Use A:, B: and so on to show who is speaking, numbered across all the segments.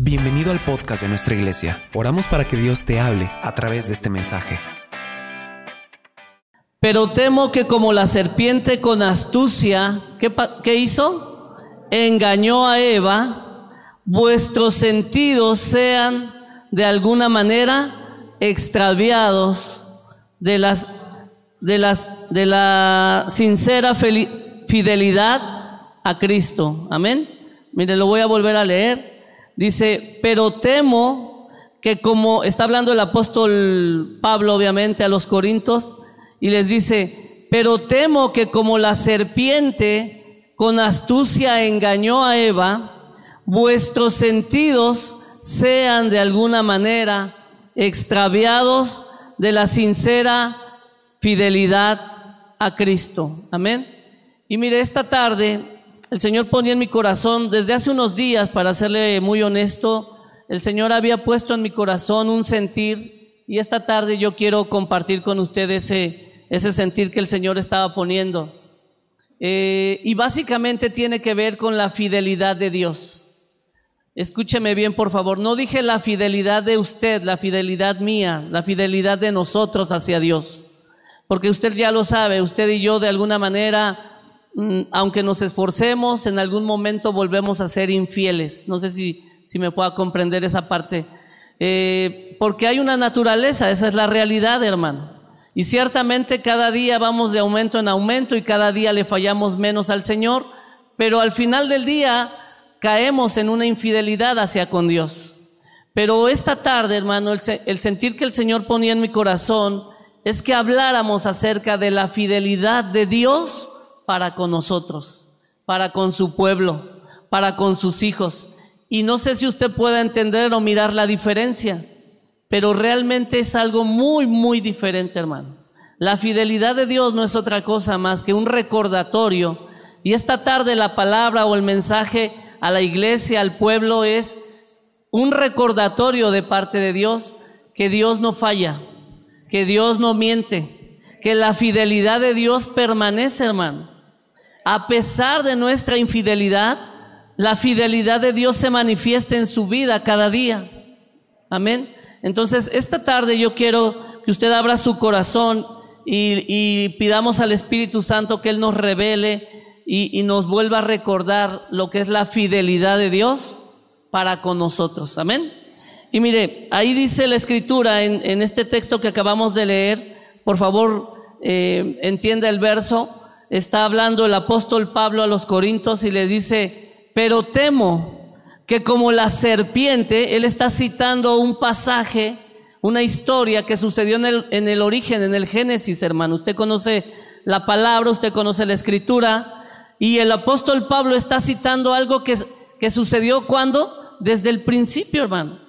A: Bienvenido al podcast de nuestra iglesia. Oramos para que Dios te hable a través de este mensaje.
B: Pero temo que como la serpiente con astucia, ¿qué, hizo? Engañó a Eva, vuestros sentidos sean de alguna manera extraviados de las de las de la sincera fidelidad a Cristo. Amén. Mire, lo voy a volver a leer. Dice, pero temo que como está hablando el apóstol Pablo obviamente a los Corintios y les dice, pero temo que como la serpiente con astucia engañó a Eva, vuestros sentidos sean de alguna manera extraviados de la sincera fidelidad a Cristo. Amén. Y mire, esta tarde el Señor ponía en mi corazón, desde hace unos días, para serle muy honesto, el Señor había puesto en mi corazón un sentir y esta tarde yo quiero compartir con ustedes ese, ese sentir que el Señor estaba poniendo. Eh, y básicamente tiene que ver con la fidelidad de Dios. Escúcheme bien, por favor. No dije la fidelidad de usted, la fidelidad mía, la fidelidad de nosotros hacia Dios. Porque usted ya lo sabe, usted y yo de alguna manera, aunque nos esforcemos, en algún momento volvemos a ser infieles. No sé si, si me pueda comprender esa parte. Eh, porque hay una naturaleza, esa es la realidad, hermano. Y ciertamente cada día vamos de aumento en aumento y cada día le fallamos menos al Señor, pero al final del día caemos en una infidelidad hacia con Dios. Pero esta tarde, hermano, el sentir que el Señor ponía en mi corazón es que habláramos acerca de la fidelidad de Dios para con nosotros, para con su pueblo, para con sus hijos. Y no sé si usted pueda entender o mirar la diferencia, pero realmente es algo muy, muy diferente, hermano. La fidelidad de Dios no es otra cosa más que un recordatorio. Y esta tarde la palabra o el mensaje a la iglesia, al pueblo, es un recordatorio de parte de Dios que Dios no falla, que Dios no miente, que la fidelidad de Dios permanece, hermano. A pesar de nuestra infidelidad, la fidelidad de Dios se manifiesta en su vida cada día. Amén. Entonces, esta tarde yo quiero que usted abra su corazón y, pidamos al Espíritu Santo que Él nos revele y, nos vuelva a recordar lo que es la fidelidad de Dios para con nosotros. Amén. Y mire, ahí dice la escritura en, en este texto que acabamos de leer, por favor, eh, entienda el verso, está hablando el apóstol Pablo a los Corintios y le dice, pero temo que como la serpiente, él está citando un pasaje, una historia que sucedió en el, en el origen, en el Génesis, hermano. Usted conoce la palabra, usted conoce la escritura, y el apóstol Pablo está citando algo que, que sucedió cuando? Desde el principio, hermano.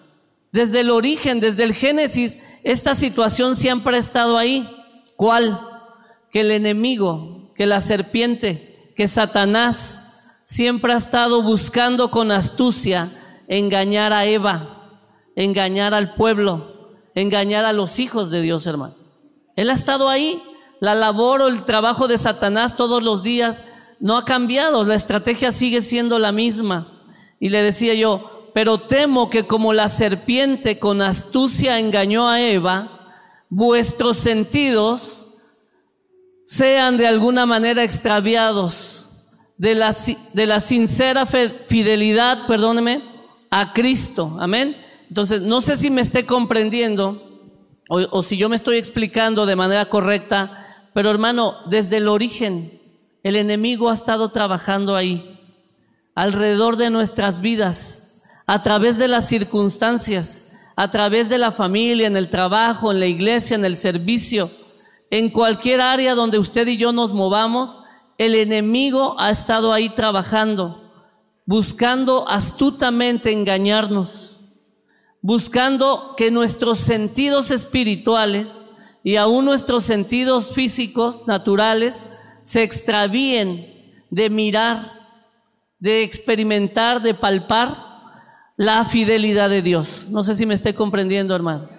B: Desde el origen, desde el Génesis, esta situación siempre ha estado ahí. ¿Cuál? Que el enemigo, que la serpiente, que Satanás siempre ha estado buscando con astucia engañar a Eva, engañar al pueblo, engañar a los hijos de Dios, hermano. Él ha estado ahí. La labor o el trabajo de Satanás todos los días no ha cambiado. La estrategia sigue siendo la misma. Y le decía yo, pero temo que como la serpiente con astucia engañó a Eva, vuestros sentidos sean de alguna manera extraviados de la, de la sincera fidelidad, perdóneme, a Cristo. Amén. Entonces, no sé si me esté comprendiendo o, o si yo me estoy explicando de manera correcta, pero hermano, desde el origen, el enemigo ha estado trabajando ahí, alrededor de nuestras vidas, a través de las circunstancias, a través de la familia, en el trabajo, en la iglesia, en el servicio, en cualquier área donde usted y yo nos movamos, el enemigo ha estado ahí trabajando, buscando astutamente engañarnos, buscando que nuestros sentidos espirituales y aún nuestros sentidos físicos, naturales, se extravíen de mirar, de experimentar, de palpar la fidelidad de Dios. No sé si me esté comprendiendo, hermano.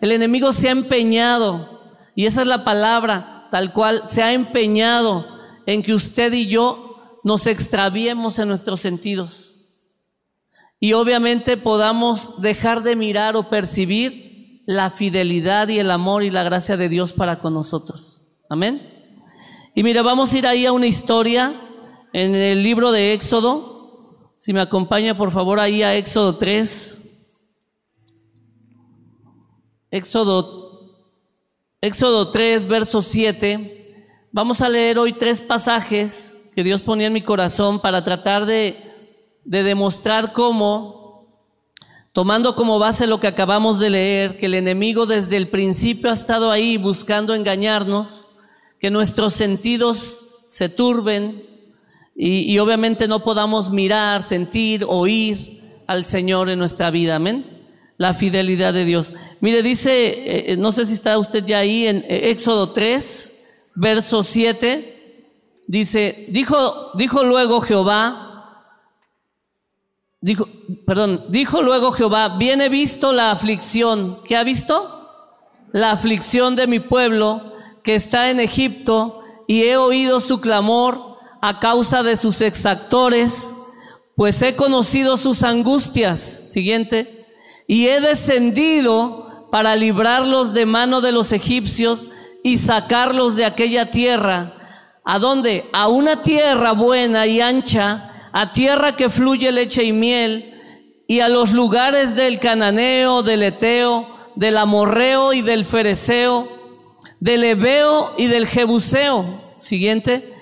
B: El enemigo se ha empeñado, y esa es la palabra tal cual, se ha empeñado en que usted y yo nos extraviemos en nuestros sentidos. y obviamente podamos dejar de mirar o percibir la fidelidad y el amor y la gracia de Dios para con nosotros. Amén. Y mira, vamos a ir ahí a una historia en el libro de Éxodo. Si me acompaña por favor ahí a Éxodo 3. Éxodo, Éxodo 3, verso 7. Vamos a leer hoy tres pasajes que Dios ponía en mi corazón para tratar de, de demostrar cómo, tomando como base lo que acabamos de leer, que el enemigo desde el principio ha estado ahí buscando engañarnos, que nuestros sentidos se turben y, y obviamente no podamos mirar, sentir, oír al Señor en nuestra vida. Amén la fidelidad de Dios. Mire, dice, eh, no sé si está usted ya ahí en eh, Éxodo 3, verso 7, dice, dijo, dijo luego Jehová, dijo, perdón, dijo luego Jehová, viene visto la aflicción, ¿qué ha visto? La aflicción de mi pueblo que está en Egipto y he oído su clamor a causa de sus exactores, pues he conocido sus angustias. Siguiente y he descendido para librarlos de mano de los egipcios y sacarlos de aquella tierra. ¿A dónde? A una tierra buena y ancha, a tierra que fluye leche y miel, y a los lugares del cananeo, del eteo, del amorreo y del fereceo, del ebeo y del jebuseo. Siguiente.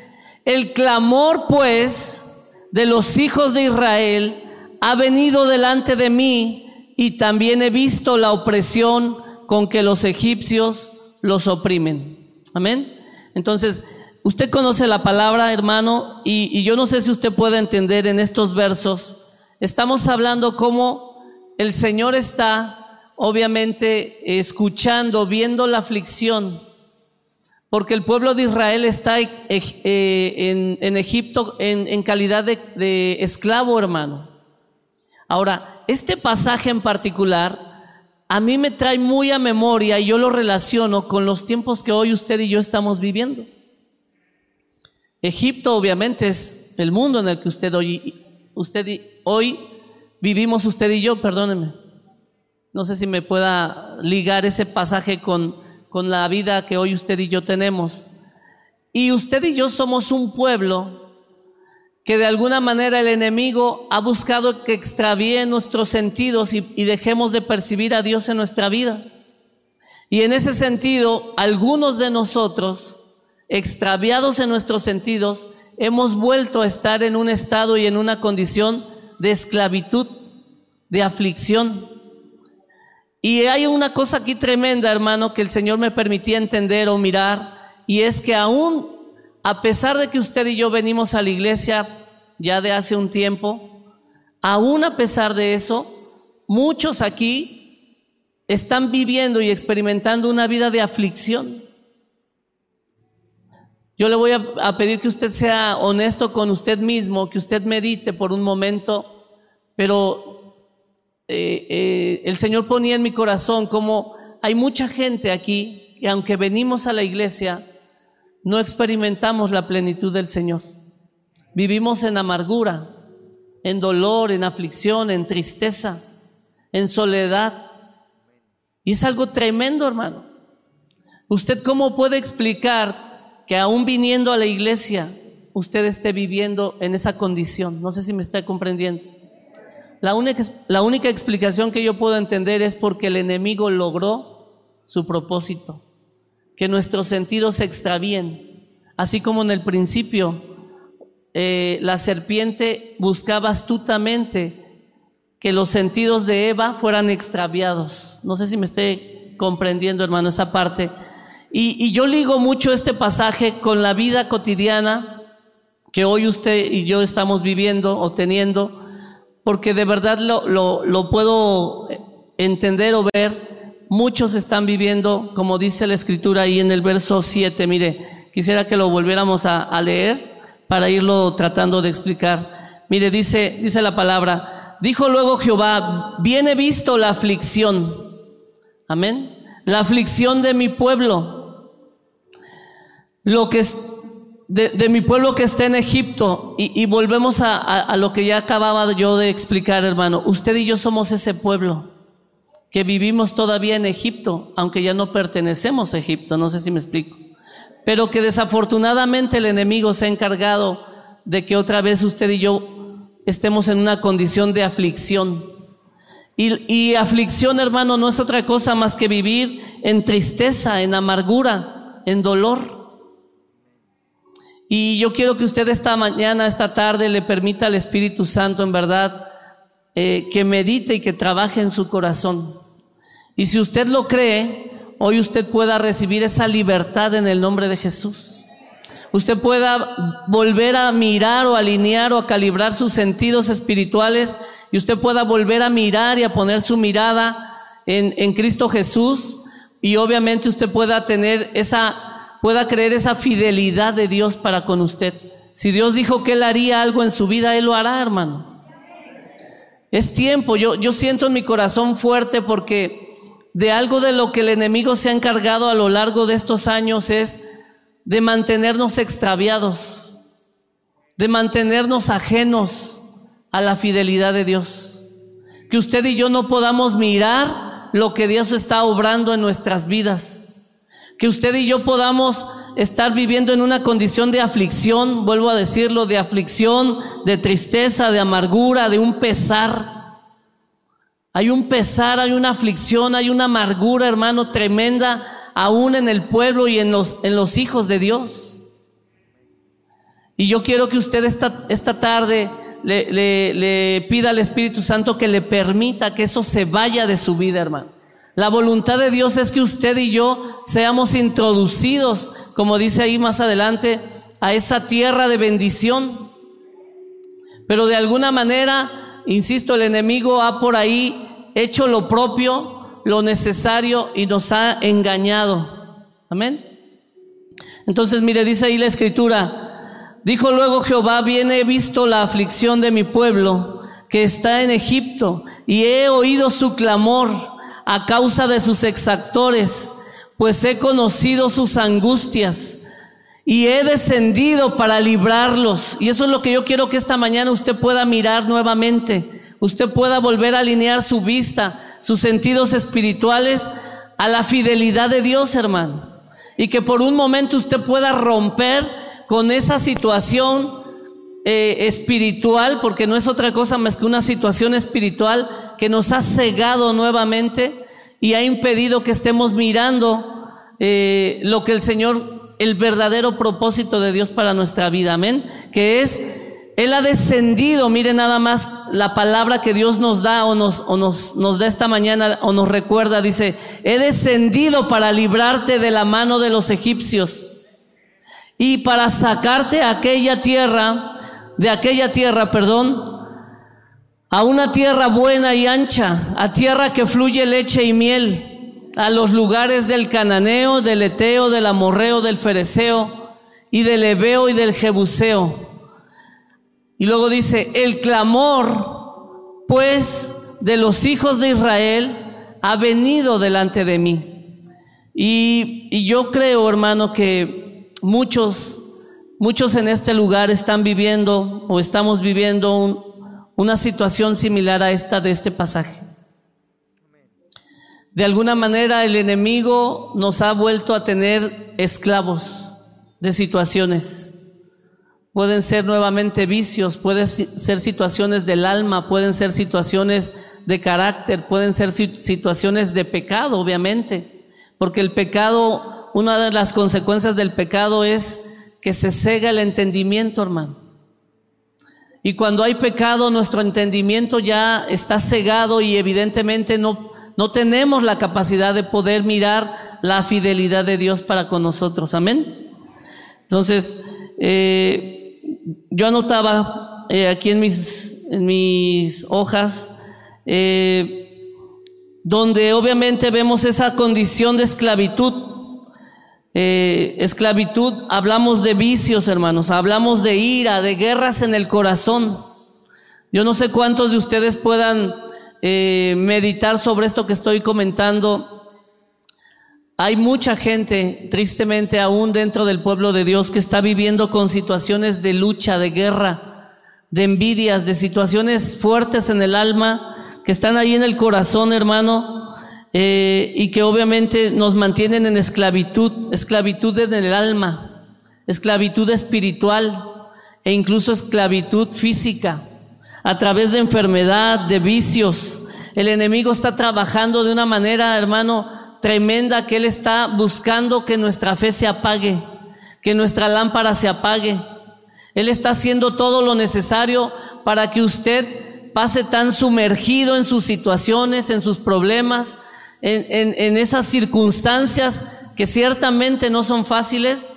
B: El clamor, pues, de los hijos de Israel ha venido delante de mí y también he visto la opresión con que los egipcios los oprimen. Amén. Entonces, usted conoce la palabra, hermano, y, yo no sé si usted puede entender en estos versos. Estamos hablando cómo el Señor está, obviamente, escuchando, viendo la aflicción, porque el pueblo de Israel está eh, en, Egipto en, calidad de esclavo, hermano. Ahora, este pasaje en particular a mí me trae muy a memoria y yo lo relaciono con los tiempos que hoy usted y yo estamos viviendo. Egipto obviamente es el mundo en el que usted hoy, usted hoy vivimos usted y yo, perdóneme. No sé si me pueda ligar ese pasaje con, con la vida que hoy usted y yo tenemos. Y usted y yo somos un pueblo que de alguna manera el enemigo ha buscado que extravíe nuestros sentidos y, dejemos de percibir a Dios en nuestra vida. Y en ese sentido, algunos de nosotros, extraviados en nuestros sentidos, hemos vuelto a estar en un estado y en una condición de esclavitud, de aflicción. Y hay una cosa aquí tremenda, hermano, que el Señor me permitía entender o mirar, y es que aún a pesar de que usted y yo venimos a la iglesia ya de hace un tiempo, aún a pesar de eso, muchos aquí están viviendo y experimentando una vida de aflicción. Yo le voy a, pedir que usted sea honesto con usted mismo, que usted medite por un momento, pero eh, eh, el Señor ponía en mi corazón como hay mucha gente aquí que aunque venimos a la iglesia, no experimentamos la plenitud del Señor. Vivimos en amargura, en dolor, en aflicción, en tristeza, en soledad. Y es algo tremendo, hermano. ¿Usted cómo puede explicar que aún viniendo a la iglesia, usted esté viviendo en esa condición? No sé si me está comprendiendo. La única, la única explicación que yo puedo entender es porque el enemigo logró su propósito que nuestros sentidos se extravíen. Así como en el principio eh, la serpiente buscaba astutamente que los sentidos de Eva fueran extraviados. No sé si me esté comprendiendo, hermano, esa parte. Y, yo ligo mucho este pasaje con la vida cotidiana que hoy usted y yo estamos viviendo o teniendo, porque de verdad lo, lo puedo entender o ver muchos están viviendo, como dice la escritura ahí en el verso 7. Mire, quisiera que lo volviéramos a, leer para irlo tratando de explicar. Mire, dice, dice la palabra, dijo luego Jehová, viene visto la aflicción. Amén. La aflicción de mi pueblo. Lo que, de, mi pueblo que está en Egipto, y, volvemos a, a, lo que ya acababa yo de explicar, hermano, usted y yo somos ese pueblo que vivimos todavía en Egipto, aunque ya no pertenecemos a Egipto, no sé si me explico, pero que desafortunadamente el enemigo se ha encargado de que otra vez usted y yo estemos en una condición de aflicción. Y, aflicción, hermano, no es otra cosa más que vivir en tristeza, en amargura, en dolor. Y yo quiero que usted esta mañana, esta tarde, le permita al Espíritu Santo, en verdad, eh, que medite y que trabaje en su corazón. Y si usted lo cree, hoy usted pueda recibir esa libertad en el nombre de Jesús. Usted pueda volver a mirar o alinear o a calibrar sus sentidos espirituales y usted pueda volver a mirar y a poner su mirada en, en Cristo Jesús y obviamente usted pueda tener esa pueda creer esa fidelidad de Dios para con usted. Si Dios dijo que Él haría algo en su vida, Él lo hará, hermano. Es tiempo, yo, yo siento en mi corazón fuerte porque de algo de lo que el enemigo se ha encargado a lo largo de estos años es de mantenernos extraviados, de mantenernos ajenos a la fidelidad de Dios. Que usted y yo no podamos mirar lo que Dios está obrando en nuestras vidas que usted y yo podamos estar viviendo en una condición de aflicción, vuelvo a decirlo, de aflicción, de tristeza, de amargura, de un pesar. Hay un pesar, hay una aflicción, hay una amargura, hermano, tremenda, aún en el pueblo y en los, en los hijos de Dios. Y yo quiero que usted esta, esta tarde le, le, le pida al Espíritu Santo que le permita que eso se vaya de su vida, hermano. La voluntad de Dios es que usted y yo seamos introducidos, como dice ahí más adelante, a esa tierra de bendición. Pero de alguna manera, insisto, el enemigo ha por ahí hecho lo propio, lo necesario y nos ha engañado. Amén. Entonces, mire, dice ahí la escritura, dijo luego Jehová, bien he visto la aflicción de mi pueblo que está en Egipto y he oído su clamor a causa de sus exactores, pues he conocido sus angustias y he descendido para librarlos. Y eso es lo que yo quiero que esta mañana usted pueda mirar nuevamente. Usted pueda volver a alinear su vista, sus sentidos espirituales a la fidelidad de Dios, hermano. Y que por un momento usted pueda romper con esa situación eh, espiritual, porque no es otra cosa más que una situación espiritual que nos ha cegado nuevamente y ha impedido que estemos mirando eh, lo que el Señor, el verdadero propósito de Dios para nuestra vida, amén, que es, Él ha descendido, mire nada más la palabra que Dios nos da o nos, o nos, nos da esta mañana o nos recuerda, dice, he descendido para librarte de la mano de los egipcios y para sacarte a aquella tierra, de aquella tierra, perdón, a una tierra buena y ancha, a tierra que fluye leche y miel, a los lugares del cananeo, del eteo, del amorreo, del fereceo y del ebeo y del jebuseo. Y luego dice, el clamor, pues, de los hijos de Israel ha venido delante de mí. Y, yo creo, hermano, que muchos, muchos en este lugar están viviendo o estamos viviendo un, una situación similar a esta de este pasaje. De alguna manera el enemigo nos ha vuelto a tener esclavos de situaciones. Pueden ser nuevamente vicios, pueden ser situaciones del alma, pueden ser situaciones de carácter, pueden ser situaciones de pecado, obviamente. Porque el pecado, una de las consecuencias del pecado es que se cega el entendimiento, hermano. Y cuando hay pecado, nuestro entendimiento ya está cegado y evidentemente no, no tenemos la capacidad de poder mirar la fidelidad de Dios para con nosotros. Amén. Entonces, eh, yo anotaba eh, aquí en mis, en mis hojas, eh, donde obviamente vemos esa condición de esclavitud eh, esclavitud, hablamos de vicios, hermanos, hablamos de ira, de guerras en el corazón. Yo no sé cuántos de ustedes puedan meditar sobre esto que estoy comentando. Hay mucha gente, tristemente aún dentro del pueblo de Dios, que está viviendo con situaciones de lucha, de guerra, de envidias, de situaciones fuertes en el alma, que están ahí en el corazón, hermano, eh, y que obviamente nos mantienen en esclavitud, esclavitud en el alma, esclavitud espiritual e incluso esclavitud física, a través de enfermedad, de vicios. El enemigo está trabajando de una manera, hermano, tremenda que Él está buscando que nuestra fe se apague, que nuestra lámpara se apague. Él está haciendo todo lo necesario para que usted pase tan sumergido en sus situaciones, en sus problemas, en, en esas circunstancias que ciertamente no son fáciles,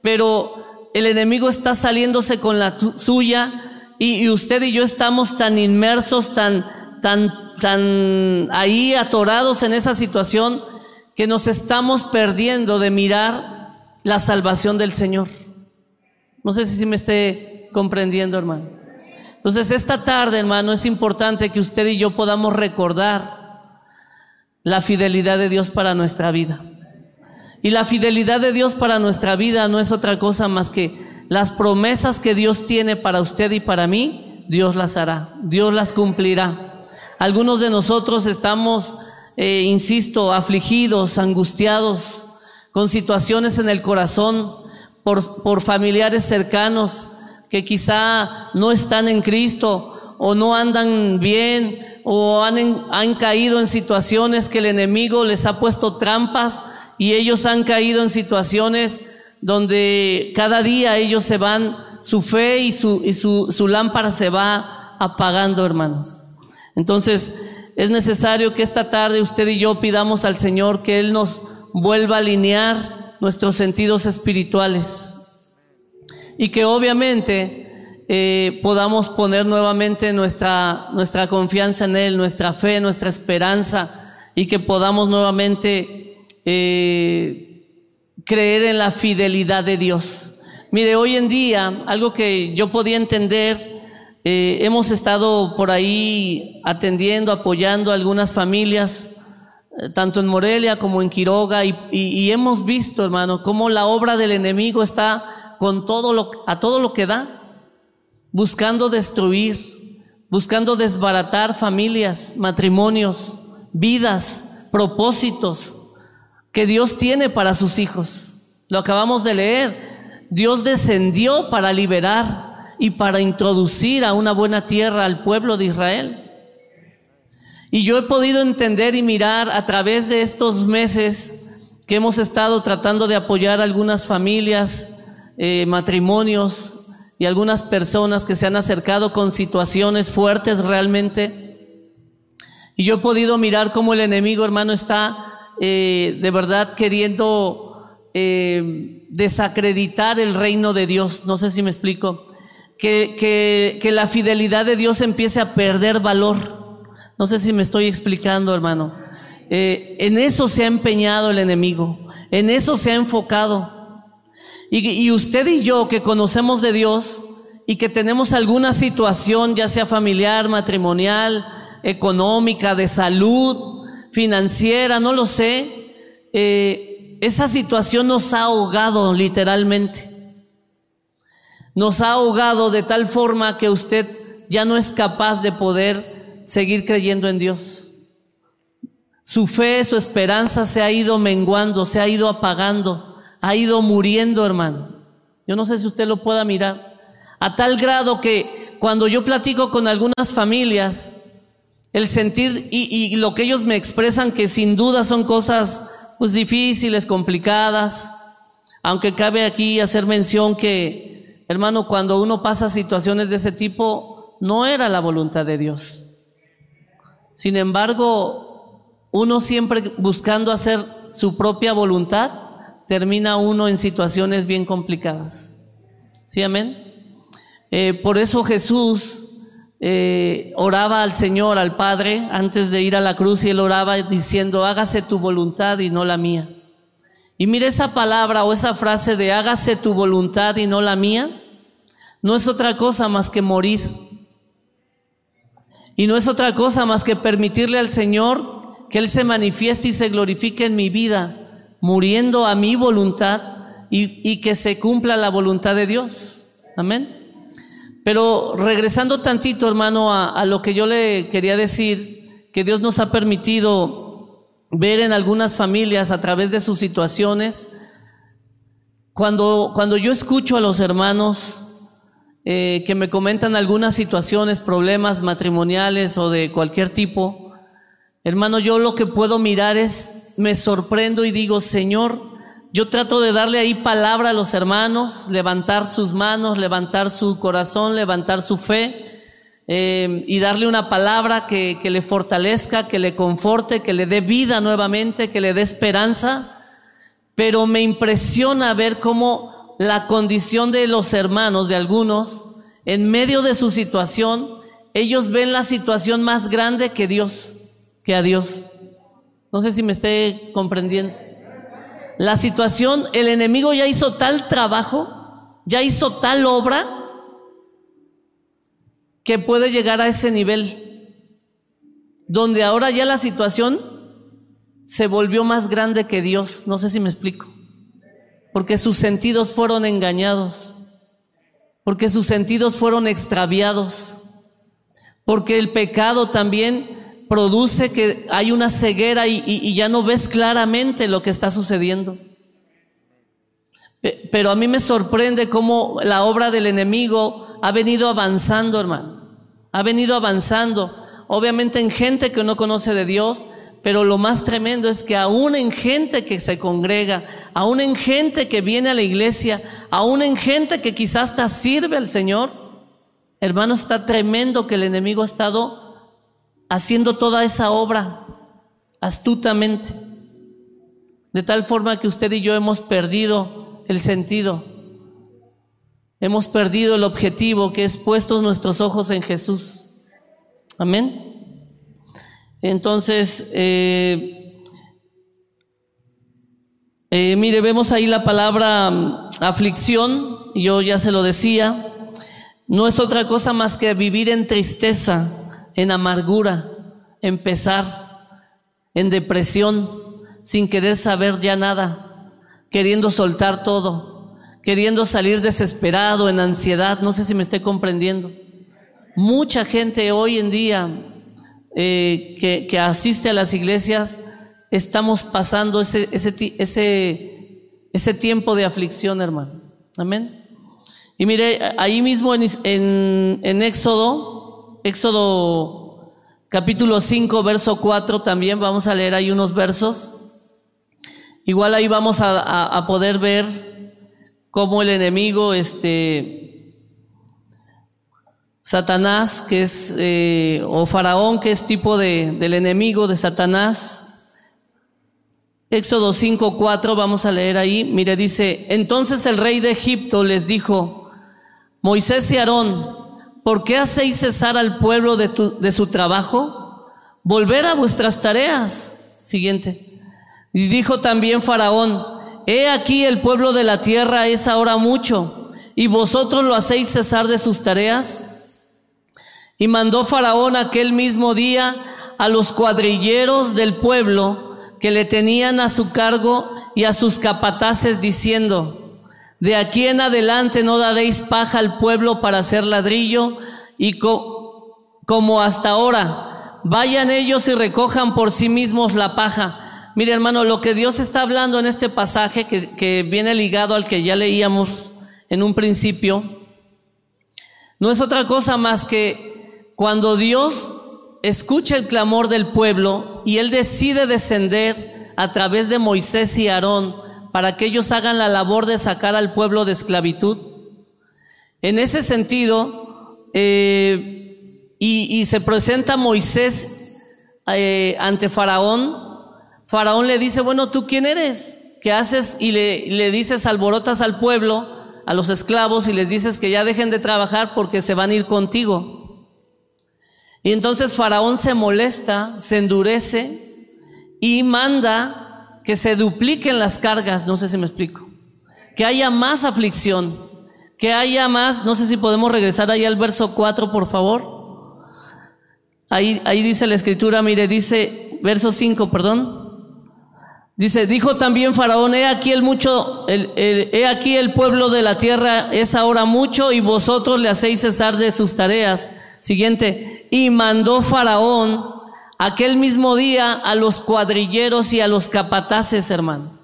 B: pero el enemigo está saliéndose con la suya y, y usted y yo estamos tan inmersos, tan, tan, tan ahí atorados en esa situación que nos estamos perdiendo de mirar la salvación del Señor. No sé si me esté comprendiendo, hermano. Entonces, esta tarde, hermano, es importante que usted y yo podamos recordar la fidelidad de Dios para nuestra vida. Y la fidelidad de Dios para nuestra vida no es otra cosa más que las promesas que Dios tiene para usted y para mí, Dios las hará, Dios las cumplirá. Algunos de nosotros estamos eh, insisto, afligidos, angustiados, con situaciones en el corazón, por, por familiares cercanos que quizá no están en Cristo o no andan bien o han, han caído en situaciones que el enemigo les ha puesto trampas y ellos han caído en situaciones donde cada día ellos se van, su fe y su, y su, su lámpara se va apagando, hermanos. Entonces, es necesario que esta tarde usted y yo pidamos al Señor que Él nos vuelva a alinear nuestros sentidos espirituales y que obviamente eh, podamos poner nuevamente nuestra, nuestra confianza en Él, nuestra fe, nuestra esperanza y que podamos nuevamente eh, creer en la fidelidad de Dios. Mire, hoy en día, algo que yo podía entender, eh, hemos estado por ahí atendiendo, apoyando a algunas familias, eh, tanto en Morelia como en Quiroga, y, hemos visto, hermano, cómo la obra del enemigo está con todo lo, a todo lo que da, buscando destruir, buscando desbaratar familias, matrimonios, vidas, propósitos que Dios tiene para sus hijos. Lo acabamos de leer. Dios descendió para liberar y para introducir a una buena tierra al pueblo de Israel. Y yo he podido entender y mirar a través de estos meses que hemos estado tratando de apoyar a algunas familias, eh, matrimonios y algunas personas que se han acercado con situaciones fuertes realmente. Y yo he podido mirar cómo el enemigo, hermano, está eh, de verdad queriendo eh, desacreditar el reino de Dios. No sé si me explico que, que, la fidelidad de Dios empiece a perder valor. No sé si me estoy explicando, hermano. Eh, en eso se ha empeñado el enemigo, en eso se ha enfocado. Y, usted y yo que conocemos de Dios y que tenemos alguna situación, ya sea familiar, matrimonial, económica, de salud, financiera, no lo sé, eh, esa situación nos ha ahogado literalmente nos ha ahogado de tal forma que usted ya no es capaz de poder seguir creyendo en Dios. Su fe, su esperanza se ha ido menguando, se ha ido apagando, ha ido muriendo, hermano. Yo no sé si usted lo pueda mirar. A tal grado que cuando yo platico con algunas familias, el sentir y, lo que ellos me expresan que sin duda son cosas pues difíciles, complicadas, aunque cabe aquí hacer mención que hermano, cuando uno pasa situaciones de ese tipo, no era la voluntad de Dios. Sin embargo, uno siempre buscando hacer su propia voluntad, termina uno en situaciones bien complicadas. ¿Sí, amén? Eh, por eso Jesús eh, oraba al Señor, al Padre, antes de ir a la cruz y él oraba diciendo, hágase tu voluntad y no la mía. Y mire esa palabra o esa frase de hágase tu voluntad y no la mía, no es otra cosa más que morir. Y no es otra cosa más que permitirle al Señor que Él se manifieste y se glorifique en mi vida, muriendo a mi voluntad y, que se cumpla la voluntad de Dios. Amén. Pero regresando tantito, hermano, a, a lo que yo le quería decir, que Dios nos ha permitido ver en algunas familias a través de sus situaciones, cuando, cuando yo escucho a los hermanos eh, que me comentan algunas situaciones, problemas matrimoniales o de cualquier tipo, hermano, yo lo que puedo mirar es, me sorprendo y digo, Señor, yo trato de darle ahí palabra a los hermanos, levantar sus manos, levantar su corazón, levantar su fe eh, y darle una palabra que, que le fortalezca, que le conforte, que le dé vida nuevamente, que le dé esperanza. Pero me impresiona ver cómo la condición de los hermanos, de algunos, en medio de su situación, ellos ven la situación más grande que Dios, que a Dios. No sé si me esté comprendiendo. La situación, el enemigo ya hizo tal trabajo, ya hizo tal obra, que puede llegar a ese nivel, donde ahora ya la situación se volvió más grande que Dios. No sé si me explico. Porque sus sentidos fueron engañados. Porque sus sentidos fueron extraviados. Porque el pecado también produce que hay una ceguera y, ya no ves claramente lo que está sucediendo. Pero a mí me sorprende cómo la obra del enemigo ha venido avanzando, hermano. Ha venido avanzando. Obviamente en gente que no conoce de Dios, pero lo más tremendo es que aún en gente que se congrega, aún en gente que viene a la iglesia, aún en gente que quizás hasta sirve al Señor, hermano, está tremendo que el enemigo ha estado haciendo toda esa obra astutamente, de tal forma que usted y yo hemos perdido el sentido, hemos perdido el objetivo que es puestos nuestros ojos en Jesús. Amén. Entonces, eh, eh, mire, vemos ahí la palabra mm, aflicción, yo ya se lo decía, no es otra cosa más que vivir en tristeza, en amargura, en pesar, en depresión, sin querer saber ya nada, queriendo soltar todo, queriendo salir desesperado, en ansiedad, no sé si me esté comprendiendo. Mucha gente hoy en día eh, que, asiste a las iglesias, estamos pasando ese, ese, ese, ese tiempo de aflicción, hermano. Amén. Y mire, ahí mismo en, en, en Éxodo, Éxodo capítulo 5, verso 4, también vamos a leer ahí unos versos. Igual ahí vamos a, a poder ver cómo el enemigo, este, Satanás, que es, eh, o Faraón, que es tipo de, del enemigo de Satanás. Éxodo 5, 4, vamos a leer ahí. Mire, dice, entonces el rey de Egipto les dijo, Moisés y Aarón, ¿por qué hacéis cesar al pueblo de, de su trabajo? Volver a vuestras tareas. Siguiente. Y dijo también Faraón, he aquí el pueblo de la tierra es ahora mucho, y vosotros lo hacéis cesar de sus tareas. Y mandó Faraón aquel mismo día a los cuadrilleros del pueblo que le tenían a su cargo y a sus capataces diciendo, de aquí en adelante no daréis paja al pueblo para hacer ladrillo y como hasta ahora, vayan ellos y recojan por sí mismos la paja. Mire hermano, lo que Dios está hablando en este pasaje que, que viene ligado al que ya leíamos en un principio, no es otra cosa más que cuando Dios escucha el clamor del pueblo y Él decide descender a través de Moisés y Aarón para que ellos hagan la labor de sacar al pueblo de esclavitud. En ese sentido, eh, y, se presenta Moisés eh, ante Faraón, Faraón le dice, bueno, ¿tú quién eres? ¿Qué haces? Y le, le dices, alborotas al pueblo, a los esclavos, y les dices que ya dejen de trabajar porque se van a ir contigo. Y entonces Faraón se molesta, se endurece y manda que se dupliquen las cargas, no sé si me explico, que haya más aflicción, que haya más, no sé si podemos regresar ahí al verso 4, por favor. Ahí, ahí dice la escritura, mire, dice, verso 5, perdón. Dice, dijo también Faraón, he aquí el mucho, el, he aquí el pueblo de la tierra es ahora mucho y vosotros le hacéis cesar de sus tareas. Siguiente, y mandó Faraón aquel mismo día a los cuadrilleros y a los capataces, hermano.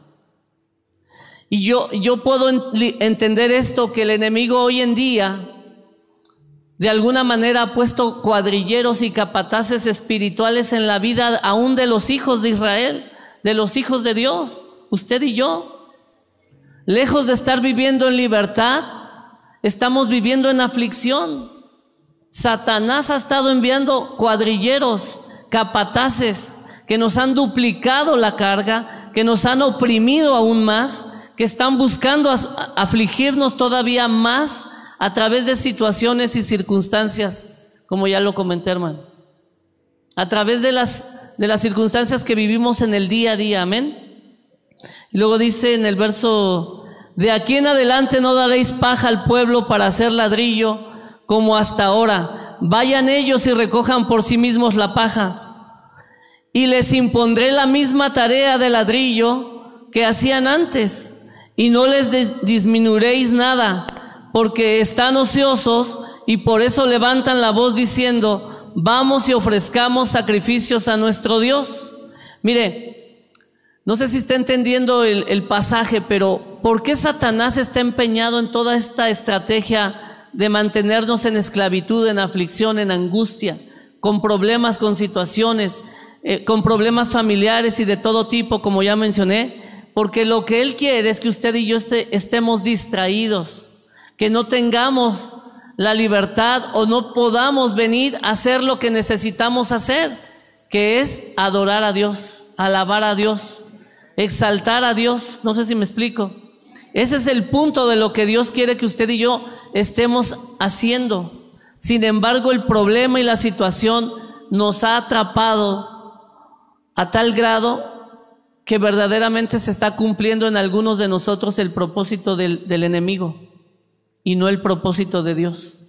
B: Y yo, yo puedo entender esto, que el enemigo hoy en día de alguna manera ha puesto cuadrilleros y capataces espirituales en la vida aún de los hijos de Israel, de los hijos de Dios, usted y yo. Lejos de estar viviendo en libertad, estamos viviendo en aflicción. Satanás ha estado enviando cuadrilleros, capataces, que nos han duplicado la carga, que nos han oprimido aún más, que están buscando afligirnos todavía más a través de situaciones y circunstancias, como ya lo comenté, hermano. A través de las, de las circunstancias que vivimos en el día a día, amén. Y luego dice en el verso, de aquí en adelante no daréis paja al pueblo para hacer ladrillo como hasta ahora. Vayan ellos y recojan por sí mismos la paja. Y les impondré la misma tarea de ladrillo que hacían antes. Y no les disminuiréis nada porque están ociosos y por eso levantan la voz diciendo, vamos y ofrezcamos sacrificios a nuestro Dios. Mire, no sé si está entendiendo el, pasaje, pero ¿por qué Satanás está empeñado en toda esta estrategia de mantenernos en esclavitud, en aflicción, en angustia, con problemas, con situaciones, eh, con problemas familiares y de todo tipo, como ya mencioné? Porque lo que Él quiere es que usted y yo estemos distraídos que no tengamos la libertad o no podamos venir a hacer lo que necesitamos hacer, que es adorar a Dios, alabar a Dios, exaltar a Dios. No sé si me explico. Ese es el punto de lo que Dios quiere que usted y yo estemos haciendo. Sin embargo, el problema y la situación nos ha atrapado a tal grado que verdaderamente se está cumpliendo en algunos de nosotros el propósito del, enemigo y no el propósito de Dios.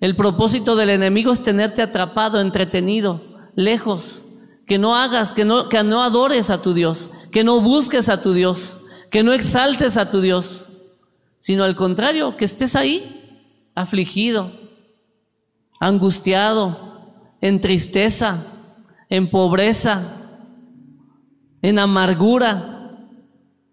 B: El propósito del enemigo es tenerte atrapado, entretenido, lejos, que no hagas, que no, que no adores a tu Dios, que no busques a tu Dios, que no exaltes a tu Dios, sino al contrario, que estés ahí, afligido, angustiado, en tristeza, en pobreza, en amargura.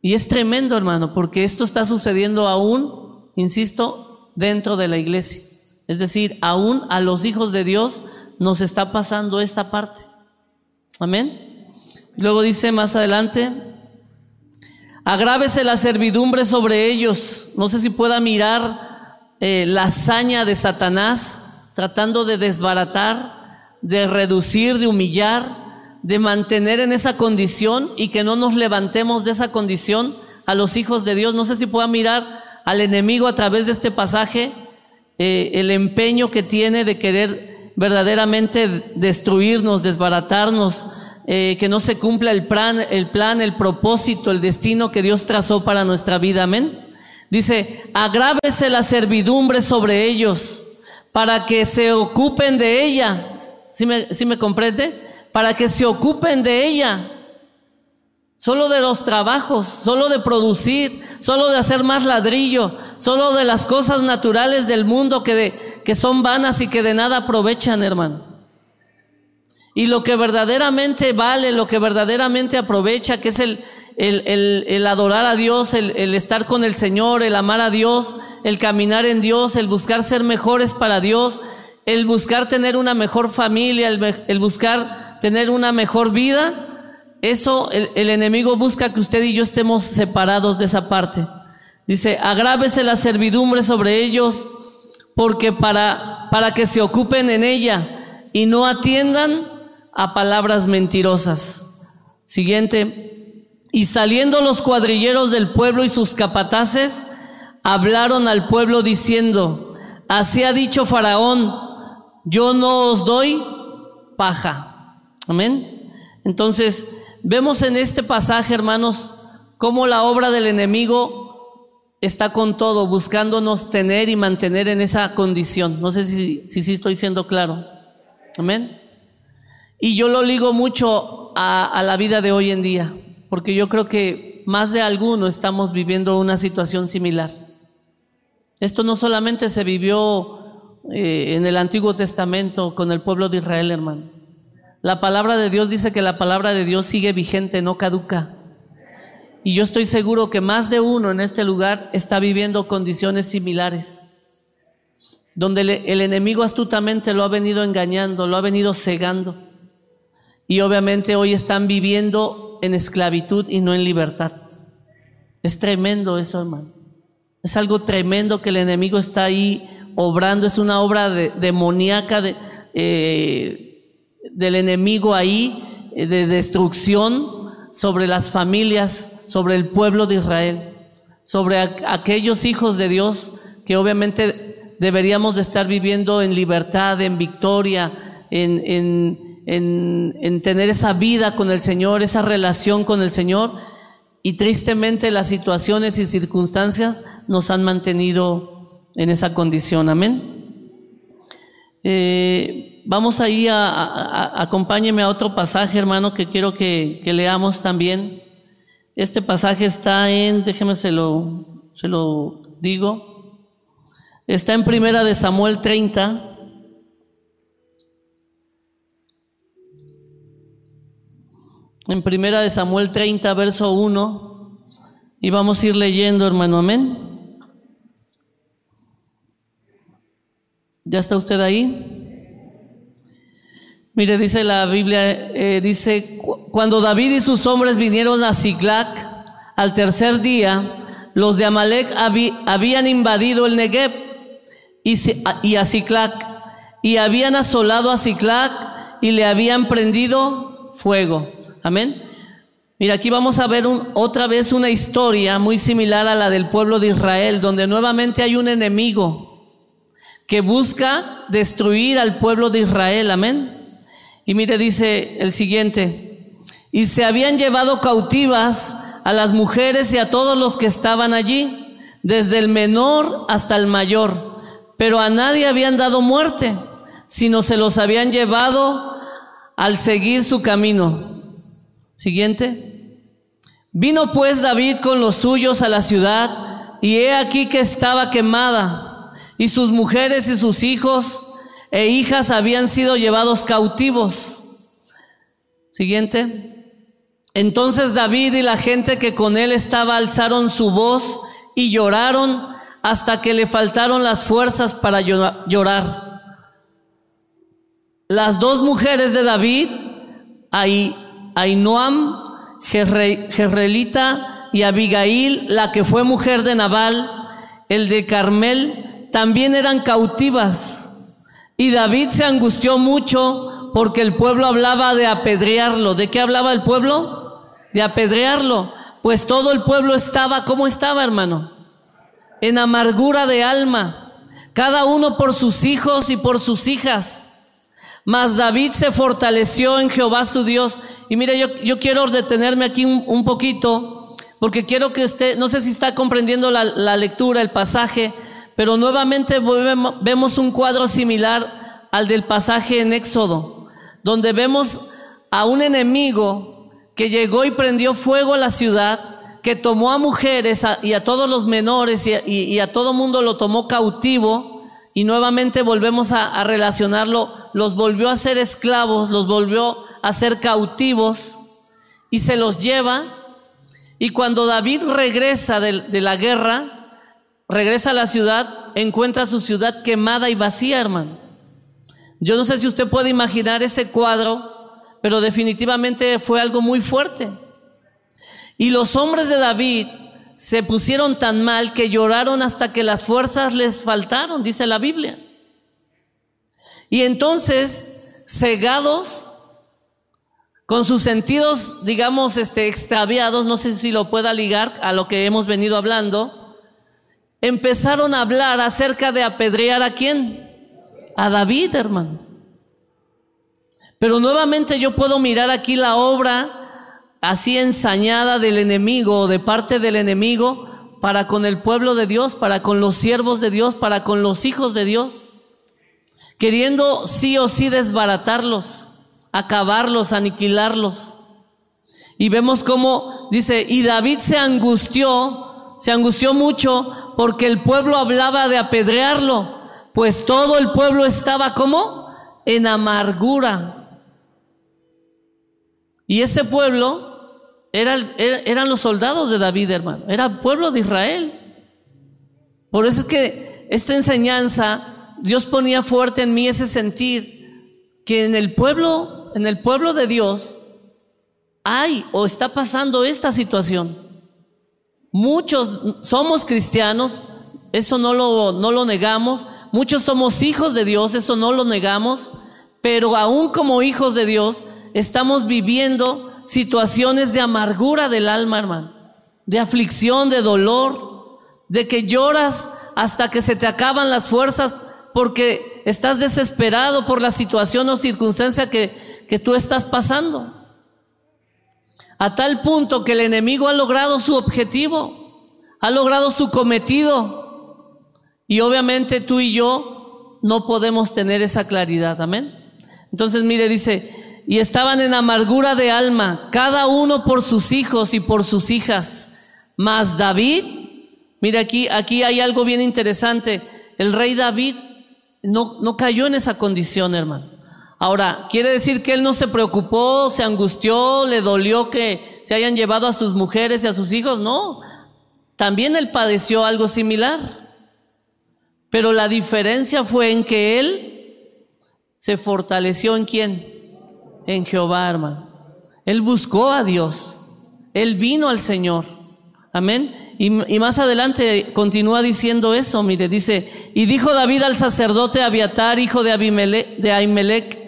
B: Y es tremendo, hermano, porque esto está sucediendo aún insisto, dentro de la iglesia. Es decir, aún a los hijos de Dios nos está pasando esta parte. Amén. Luego dice más adelante, agrávese la servidumbre sobre ellos. No sé si pueda mirar eh, la hazaña de Satanás tratando de desbaratar, de reducir, de humillar, de mantener en esa condición y que no nos levantemos de esa condición a los hijos de Dios. No sé si pueda mirar al enemigo a través de este pasaje eh, el empeño que tiene de querer verdaderamente destruirnos, desbaratarnos, eh, que no se cumpla el plan, el plan, el propósito, el destino que Dios trazó para nuestra vida. Amén. Dice, agrávese la servidumbre sobre ellos para que se ocupen de ella. ¿Sí me, ¿sí me comprende? Para que se ocupen de ella solo de los trabajos, solo de producir, solo de hacer más ladrillo, solo de las cosas naturales del mundo que, de, que son vanas y que de nada aprovechan, hermano. Y lo que verdaderamente vale, lo que verdaderamente aprovecha, que es el, el, el, adorar a Dios, el, el, estar con el Señor, el amar a Dios, el caminar en Dios, el buscar ser mejores para Dios, el buscar tener una mejor familia, el buscar tener una mejor vida, eso el, enemigo busca que usted y yo estemos separados de esa parte. Dice, agrávese la servidumbre sobre ellos porque para, para que se ocupen en ella y no atiendan a palabras mentirosas. Siguiente, y saliendo los cuadrilleros del pueblo y sus capataces, hablaron al pueblo diciendo, así ha dicho Faraón, yo no os doy paja. Amén. Entonces, Vemos en este pasaje, hermanos, cómo la obra del enemigo está con todo, buscándonos tener y mantener en esa condición. No sé si, si, estoy siendo claro. Amén. Y yo lo ligo mucho a, la vida de hoy en día. porque yo creo que más de alguno estamos viviendo una situación similar. Esto no solamente se vivió eh, en el Antiguo Testamento con el pueblo de Israel, hermano. La palabra de Dios dice que la palabra de Dios sigue vigente, no caduca. Y yo estoy seguro que más de uno en este lugar está viviendo condiciones similares, donde el enemigo astutamente lo ha venido engañando, lo ha venido cegando. Y obviamente hoy están viviendo en esclavitud y no en libertad. Es tremendo eso, hermano. Es algo tremendo que el enemigo está ahí obrando. Es una obra demoníaca de, eh, del enemigo ahí, eh, de destrucción sobre las familias, sobre el pueblo de Israel, sobre aquellos hijos de Dios que obviamente deberíamos de estar viviendo en libertad, en victoria, en, en tener esa vida con el Señor, esa relación con el Señor. Y tristemente las situaciones y circunstancias nos han mantenido en esa condición. Amén. Eh, vamos ahí a, a, acompáñeme a otro pasaje, hermano, que quiero que, que leamos también. Este pasaje está en, déjeme se lo, se lo digo, está en Primera de Samuel 30. En Primera de Samuel 30, verso 1, y vamos a ir leyendo, hermano, amén. ¿Ya está usted ahí? Mire, dice la Biblia, eh, dice, cuando David y sus hombres vinieron a Ziglac al tercer día, los de Amalek habían invadido el Negev y, a Ziklag y habían asolado a Ziklag y le habían prendido fuego. Amén. Mira, aquí vamos a ver otra vez una historia muy similar a la del pueblo de Israel, donde nuevamente hay un enemigo que busca destruir al pueblo de Israel. Amén. Y mire, dice el siguiente, y se habían llevado cautivas a las mujeres y a todos los que estaban allí, desde el menor hasta el mayor, pero a nadie habían dado muerte, sino se los habían llevado al seguir su camino. Siguiente. Vino pues David con los suyos a la ciudad, y he aquí que estaba quemada, y sus mujeres y sus hijos e hijas habían sido llevados cautivos. Siguiente. Entonces David y la gente que con él estaba alzaron su voz y lloraron hasta que le faltaron las fuerzas para llorar. Las dos mujeres de David, Ainoam, Jezreelita y Abigail, la que fue mujer de Nabal, el de Carmel, también eran cautivas. Y David se angustió mucho porque el pueblo hablaba de apedrearlo. ¿De qué hablaba el pueblo? de apedrearlo, pues todo el pueblo estaba, ¿cómo estaba, hermano? En amargura de alma, cada uno por sus hijos y por sus hijas. Mas David se fortaleció en Jehová su Dios. Y mire, yo, yo quiero detenerme aquí un, poquito, porque quiero que usted, no sé si está comprendiendo la, la lectura, el pasaje, pero nuevamente vemos un cuadro similar al del pasaje en Éxodo, donde vemos a un enemigo que llegó y prendió fuego a la ciudad, que tomó a mujeres y a todos los menores y, a todo mundo lo tomó cautivo y nuevamente volvemos a, relacionarlo, los volvió a ser esclavos, los volvió a ser cautivos y se los lleva. Y cuando David regresa de, de la guerra, regresa a la ciudad, encuentra su ciudad quemada y vacía, hermano. Yo no sé si usted puede imaginar ese cuadro pero definitivamente fue algo muy fuerte. Y los hombres de David se pusieron tan mal que lloraron hasta que las fuerzas les faltaron, dice la Biblia. Y entonces, cegados, con sus sentidos, digamos, este, extraviados, no sé si lo pueda ligar a lo que hemos venido hablando, empezaron a hablar acerca de apedrear a quién? A David, hermano. Pero nuevamente yo puedo mirar aquí la obra así ensañada del enemigo de parte del enemigo para con el pueblo de Dios, para con los siervos de Dios, para con los hijos de Dios, queriendo sí o sí desbaratarlos, acabarlos, aniquilarlos. Y vemos cómo dice, y David se angustió, se angustió mucho porque el pueblo hablaba de apedrearlo, pues todo el pueblo estaba como en amargura. Y ese pueblo era, eran los soldados de David, hermano, era el pueblo de Israel. Por eso es que esta enseñanza, Dios ponía fuerte en mí ese sentir que en el pueblo, en el pueblo de Dios, hay o está pasando esta situación. Muchos somos cristianos, eso no lo, no lo negamos. Muchos somos hijos de Dios, eso no lo negamos. Pero aún como hijos de Dios, estamos viviendo situaciones de amargura del alma, hermano. De aflicción, de dolor, de que lloras hasta que se te acaban las fuerzas porque estás desesperado por la situación o circunstancia que, que tú estás pasando a tal punto que el enemigo ha logrado su objetivo, ha logrado su cometido. Y obviamente tú y yo no podemos tener esa claridad, amén. Entonces mire, dice, y estaban en amargura de alma, cada uno por sus hijos y por sus hijas. Mas David, mire aquí, aquí hay algo bien interesante. El rey David no, no cayó en esa condición, hermano. Ahora, ¿quiere decir que él no se preocupó, se angustió, le dolió que se hayan llevado a sus mujeres y a sus hijos? No, también él padeció algo similar. Pero la diferencia fue en que él se fortaleció en quién? En Jehová, hermano. Él buscó a Dios. Él vino al Señor. Amén. Y, más adelante continúa diciendo eso, mire, dice, y dijo David al sacerdote Abiatar, hijo de, Abimelech, de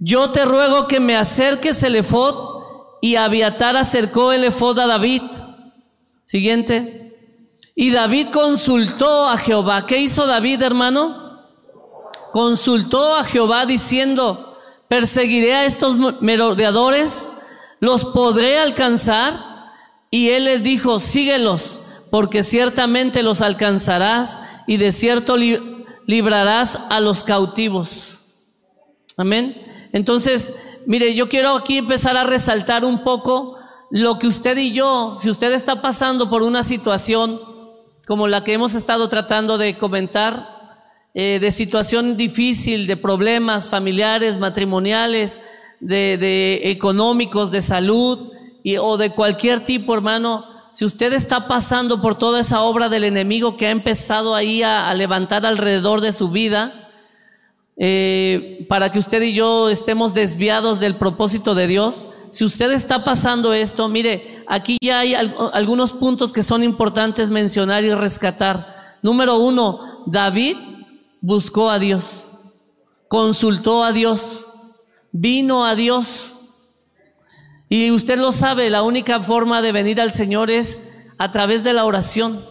B: yo te ruego que me acerques el efod y Abiatar acercó el efod a David. Siguiente. Y David consultó a Jehová. ¿Qué hizo David, hermano? Consultó a Jehová diciendo, perseguiré a estos merodeadores, los podré alcanzar. Y él les dijo, síguelos, porque ciertamente los alcanzarás y de cierto librarás a los cautivos. Amén. Entonces, mire, yo quiero aquí empezar a resaltar un poco lo que usted y yo, si usted está pasando por una situación como la que hemos estado tratando de comentar, eh, de situación difícil, de problemas familiares, matrimoniales, de, económicos, de salud y, o de cualquier tipo, hermano, si usted está pasando por toda esa obra del enemigo que ha empezado ahí a levantar alrededor de su vida, eh, para que usted y yo estemos desviados del propósito de Dios. Si usted está pasando esto, mire, aquí ya hay algunos puntos que son importantes mencionar y rescatar. Número uno, David buscó a Dios, consultó a Dios, vino a Dios. Y usted lo sabe, la única forma de venir al Señor es a través de la oración,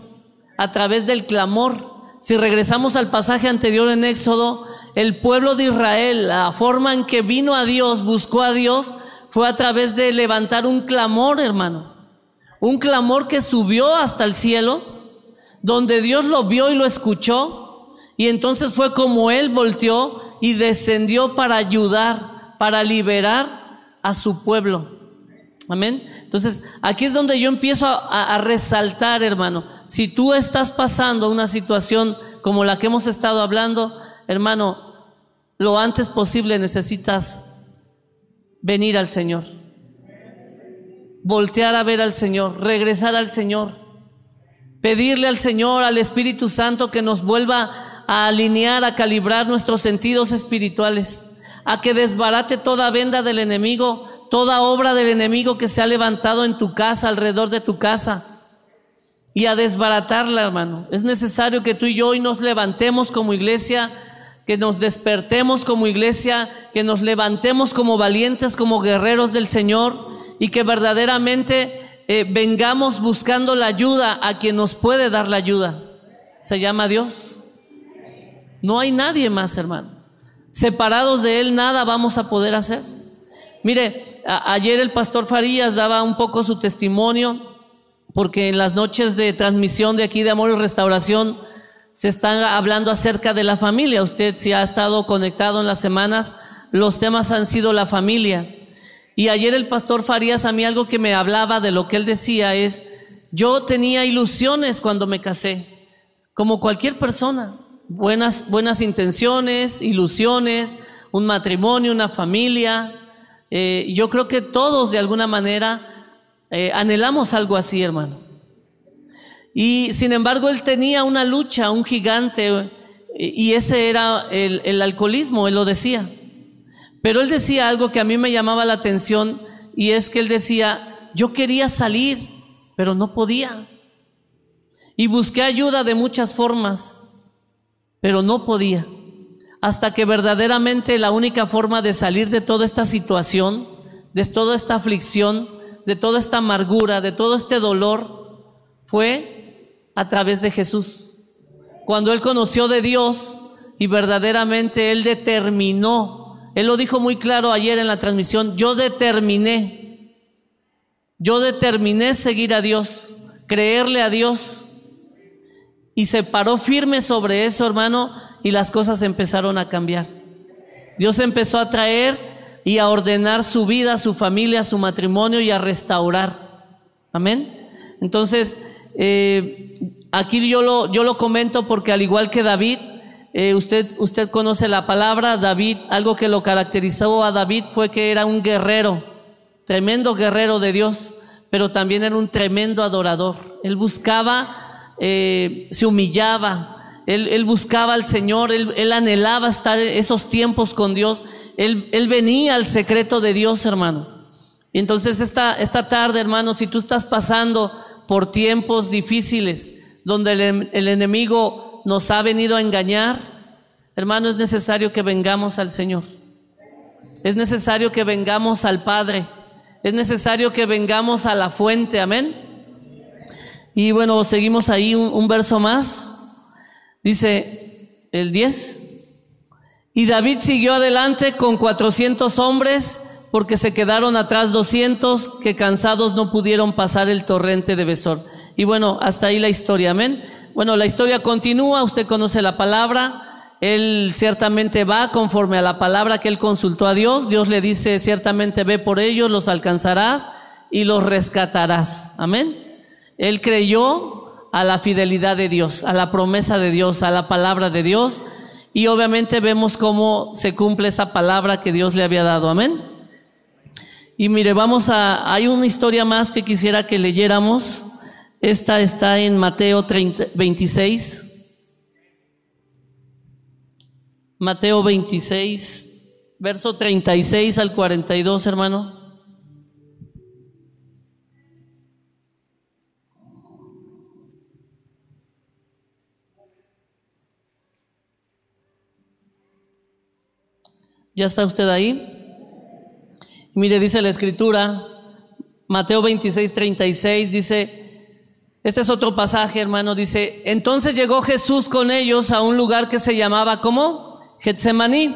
B: a través del clamor. Si regresamos al pasaje anterior en Éxodo, el pueblo de Israel, la forma en que vino a Dios, buscó a Dios, fue a través de levantar un clamor, hermano. Un clamor que subió hasta el cielo, donde Dios lo vio y lo escuchó. Y entonces fue como Él volteó y descendió para ayudar, para liberar a su pueblo. Amén. Entonces, aquí es donde yo empiezo a, a, resaltar, hermano. Si tú estás pasando una situación como la que hemos estado hablando, hermano, lo antes posible necesitas venir al Señor. Voltear a ver al Señor, regresar al Señor. Pedirle al Señor, al Espíritu Santo, que nos vuelva a alinear, a calibrar nuestros sentidos espirituales, a que desbarate toda venda del enemigo, toda obra del enemigo que se ha levantado en tu casa, alrededor de tu casa, y a desbaratarla, hermano. Es necesario que tú y yo hoy nos levantemos como iglesia que nos despertemos como iglesia, que nos levantemos como valientes, como guerreros del Señor y que verdaderamente eh, vengamos buscando la ayuda a quien nos puede dar la ayuda. Se llama Dios. No hay nadie más, hermano. Separados de Él nada vamos a poder hacer. Mire, ayer el pastor Farías daba un poco su testimonio, porque en las noches de transmisión de aquí de Amor y Restauración, se está hablando acerca de la familia. Usted si ha estado conectado en las semanas, los temas han sido la familia. Y ayer el pastor Farías a mí algo que me hablaba de lo que él decía es, yo tenía ilusiones cuando me casé, como cualquier persona, buenas, buenas intenciones, ilusiones, un matrimonio, una familia. Eh, yo creo que todos de alguna manera eh, anhelamos algo así, hermano. Y sin embargo, él tenía una lucha, un gigante, y ese era el, el alcoholismo, él lo decía. Pero él decía algo que a mí me llamaba la atención, y es que él decía, yo quería salir, pero no podía. Y busqué ayuda de muchas formas, pero no podía. Hasta que verdaderamente la única forma de salir de toda esta situación, de toda esta aflicción, de toda esta amargura, de todo este dolor, fue a través de Jesús. Cuando él conoció de Dios y verdaderamente él determinó, él lo dijo muy claro ayer en la transmisión, yo determiné yo determiné seguir a Dios, creerle a Dios. Y se paró firme sobre eso, hermano, y las cosas empezaron a cambiar. Dios empezó a traer y a ordenar su vida, su familia, su matrimonio y a restaurar. Amén. Entonces, eh, aquí yo lo, yo lo comento porque al igual que David, eh, usted, usted conoce la palabra, David, algo que lo caracterizó a David fue que era un guerrero tremendo guerrero de Dios, pero también era un tremendo adorador. Él buscaba, eh, se humillaba, él, buscaba al Señor, él, anhelaba estar esos tiempos con Dios, él, venía al secreto de Dios, hermano. Y entonces esta, esta tarde, hermano, si tú estás pasando por tiempos difíciles, donde el, el enemigo nos ha venido a engañar, hermano, es necesario que vengamos al Señor. Es necesario que vengamos al Padre es necesario que vengamos a la fuente, amén. Y bueno, seguimos ahí un, verso más. Dice el 10. Y David siguió adelante con 400 hombres porque se quedaron atrás 200 que cansados no pudieron pasar el torrente de Besor. Y bueno, hasta ahí la historia, amén. Bueno, la historia continúa, usted conoce la palabra. Él ciertamente va conforme a la palabra que él consultó a Dios. Dios le dice, ciertamente ve por ellos, los alcanzarás y los rescatarás. Amén. Él creyó a la fidelidad de Dios, a la promesa de Dios, a la palabra de Dios. Y obviamente vemos cómo se cumple esa palabra que Dios le había dado. Amén. Y mire, vamos a, hay una historia más que quisiera que leyéramos. Esta está en Mateo 30, 26. Mateo 26, verso 36 al 42, hermano. ¿Ya está usted ahí? Mire, dice la escritura, Mateo 26, 36, dice, este es otro pasaje, hermano, dice, entonces llegó Jesús con ellos a un lugar que se llamaba, ¿cómo? Getsemaní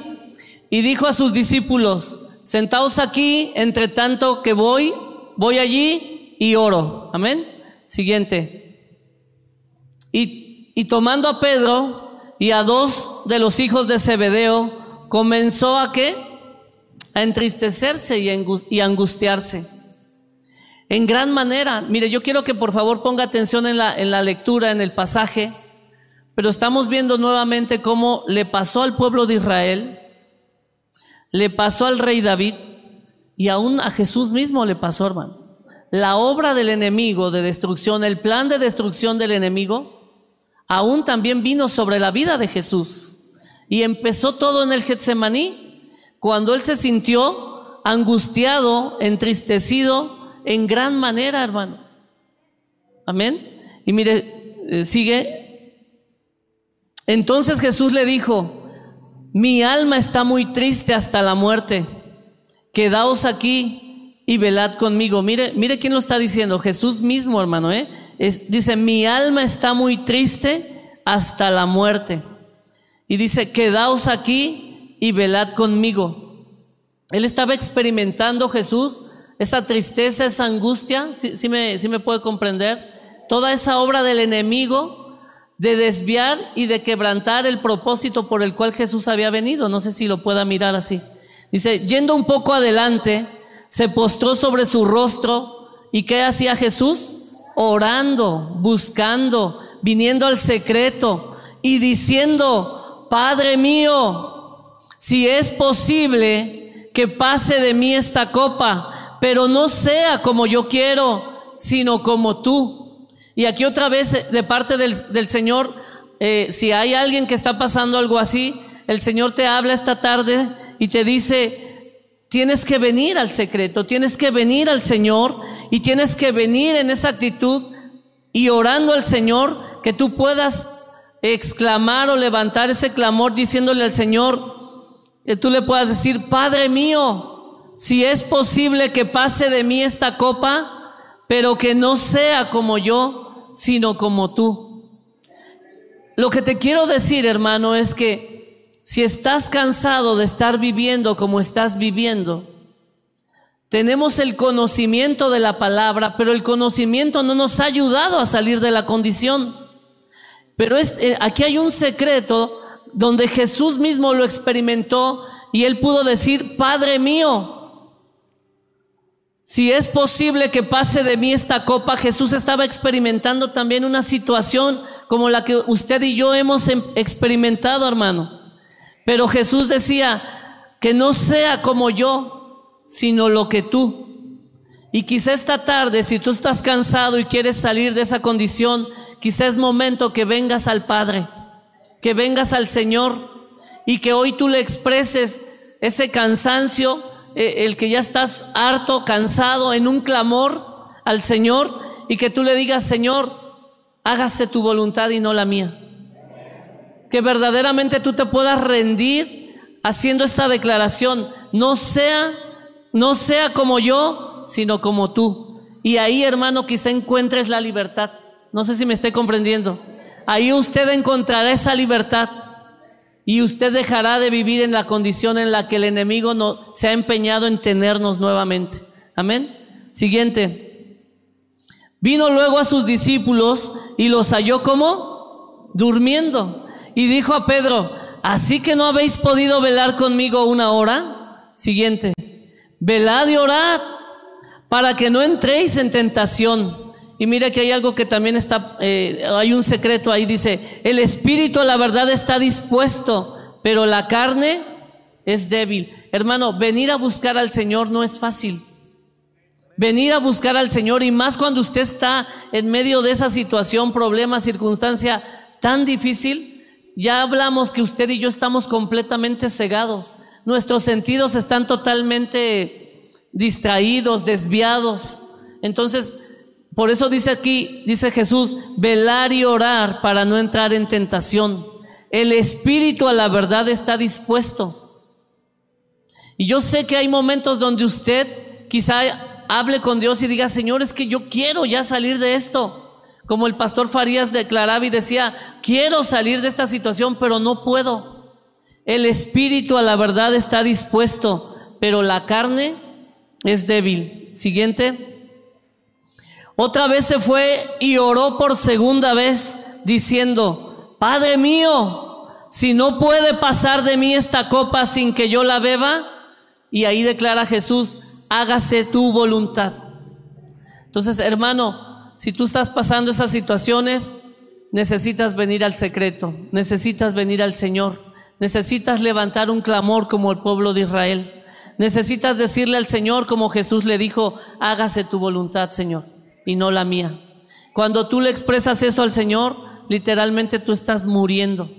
B: y dijo a sus discípulos, sentaos aquí, entre tanto que voy, voy allí y oro. Amén. Siguiente. Y, y tomando a Pedro y a dos de los hijos de Zebedeo, comenzó a qué? A entristecerse y, angustiarse. En gran manera. Mire, yo quiero que por favor ponga atención en la, en la lectura, en el pasaje. Pero estamos viendo nuevamente cómo le pasó al pueblo de Israel, le pasó al rey David y aún a Jesús mismo le pasó, hermano. La obra del enemigo de destrucción, el plan de destrucción del enemigo, aún también vino sobre la vida de Jesús. Y empezó todo en el Getsemaní, cuando él se sintió angustiado, entristecido en gran manera, hermano. Amén. Y mire, eh, sigue entonces Jesús le dijo, mi alma está muy triste hasta la muerte, quedaos aquí y velad conmigo. Mire, mire quién lo está diciendo, Jesús mismo, hermano, ¿eh? dice, mi alma está muy triste hasta la muerte. Y dice, quedaos aquí y velad conmigo. Él estaba experimentando Jesús esa tristeza, esa angustia, si me, me puede comprender, toda esa obra del enemigo de desviar y de quebrantar el propósito por el cual Jesús había venido. No sé si lo pueda mirar así. Dice, yendo un poco adelante, se postró sobre su rostro. ¿Y qué hacía Jesús? Orando, buscando, viniendo al secreto y diciendo, Padre mío, si es posible que pase de mí esta copa, pero no sea como yo quiero, sino como tú. Y aquí otra vez de parte del, del Señor, eh, si hay alguien que está pasando algo así, el Señor te habla esta tarde y te dice, Tienes que venir al secreto, tienes que venir al Señor y tienes que venir en esa actitud y orando al Señor que tú puedas exclamar o levantar ese clamor diciéndole al Señor, que tú le puedas decir, Padre mío, si es posible que pase de mí esta copa, pero que no sea como yo, sino como tú. Lo que te quiero decir, hermano, es que si estás cansado de estar viviendo como estás viviendo, tenemos el conocimiento de la palabra, pero el conocimiento no nos ha ayudado a salir de la condición. Pero eh, aquí hay un secreto donde Jesús mismo lo experimentó y él pudo decir, Padre mío, si es posible que pase de mí esta copa, Jesús estaba experimentando también una situación como la que usted y yo hemos em, experimentado, hermano. Pero Jesús decía, que no sea como yo, sino lo que tú. Y quizá esta tarde, si tú estás cansado y quieres salir de esa condición, quizá es momento que vengas al Padre, que vengas al Señor y que hoy tú le expreses ese cansancio, eh, el que ya estás harto, cansado, en un clamor al Señor y que tú le digas, Señor, hágase tu voluntad y no la mía que verdaderamente tú te puedas rendir haciendo esta declaración, no sea, no sea como yo, sino como tú. Y ahí, hermano, quizá encuentres la libertad. No sé si me estoy comprendiendo. Ahí usted encontrará esa libertad y usted dejará de vivir en la condición en la que el enemigo se ha empeñado en tenernos nuevamente. Amén. Siguiente. Vino luego a sus discípulos y los halló como durmiendo. Y dijo a Pedro, ¿así que no habéis podido velar conmigo una hora? Siguiente, velad y orad para que no entréis en tentación. Y mire que hay algo que también está, eh, hay un secreto ahí, dice, el espíritu la verdad está dispuesto, pero la carne es débil. Hermano, venir a buscar al Señor no es fácil. Venir a buscar al Señor y más cuando usted está en medio de esa situación, problema, circunstancia tan difícil, ya hablamos que usted y yo estamos completamente cegados. Nuestros sentidos están totalmente distraídos, desviados. Entonces, por eso dice aquí, dice Jesús, velar y orar para no entrar en tentación. El espíritu a la verdad está dispuesto. Y yo sé que hay momentos donde usted quizá hable con Dios y diga, Señor, es que yo quiero ya salir de esto. Como el pastor Farías declaraba y decía, quiero salir de esta situación, pero no puedo. El espíritu a la verdad está dispuesto, pero la carne es débil. Siguiente. Otra vez se fue y oró por segunda vez, diciendo, Padre mío, si no puede pasar de mí esta copa sin que yo la beba, y ahí declara Jesús, hágase tu voluntad. Entonces, hermano, si tú estás pasando esas situaciones, necesitas venir al secreto, necesitas venir al Señor, necesitas levantar un clamor como el pueblo de Israel, necesitas decirle al Señor como Jesús le dijo, hágase tu voluntad, Señor, y no la mía. Cuando tú le expresas eso al Señor, literalmente tú estás muriendo,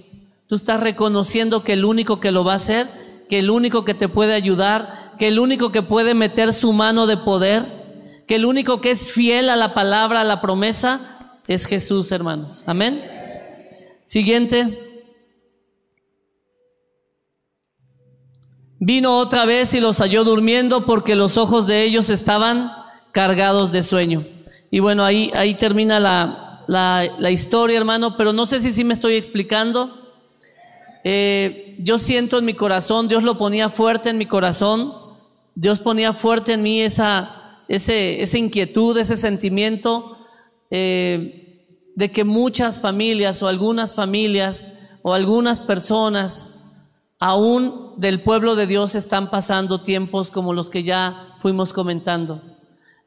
B: tú estás reconociendo que el único que lo va a hacer, que el único que te puede ayudar, que el único que puede meter su mano de poder, que el único que es fiel a la palabra, a la promesa, es Jesús, hermanos. Amén. Siguiente. Vino otra vez y los halló durmiendo porque los ojos de ellos estaban cargados de sueño. Y bueno, ahí, ahí termina la, la, historia, hermano, pero no sé si sí me estoy explicando. Eh, yo siento en mi corazón, Dios lo ponía fuerte en mi corazón, Dios ponía fuerte en mí esa, ese, esa inquietud, ese sentimiento eh, de que muchas familias o algunas familias o algunas personas aún del pueblo de Dios están pasando tiempos como los que ya fuimos comentando.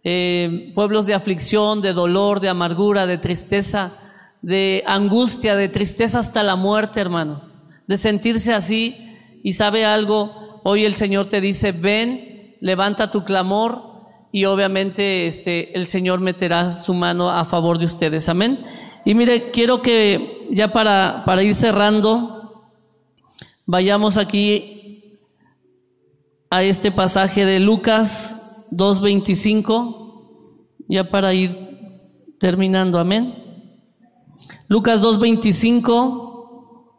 B: Eh, pueblos de aflicción, de dolor, de amargura, de tristeza, de angustia, de tristeza hasta la muerte, hermanos. De sentirse así y sabe algo, hoy el Señor te dice, ven, levanta tu clamor y obviamente este, el Señor meterá su mano a favor de ustedes. Amén. Y mire, quiero que ya para, para ir cerrando, vayamos aquí a este pasaje de Lucas 2.25, ya para ir terminando, amén. Lucas 2.25,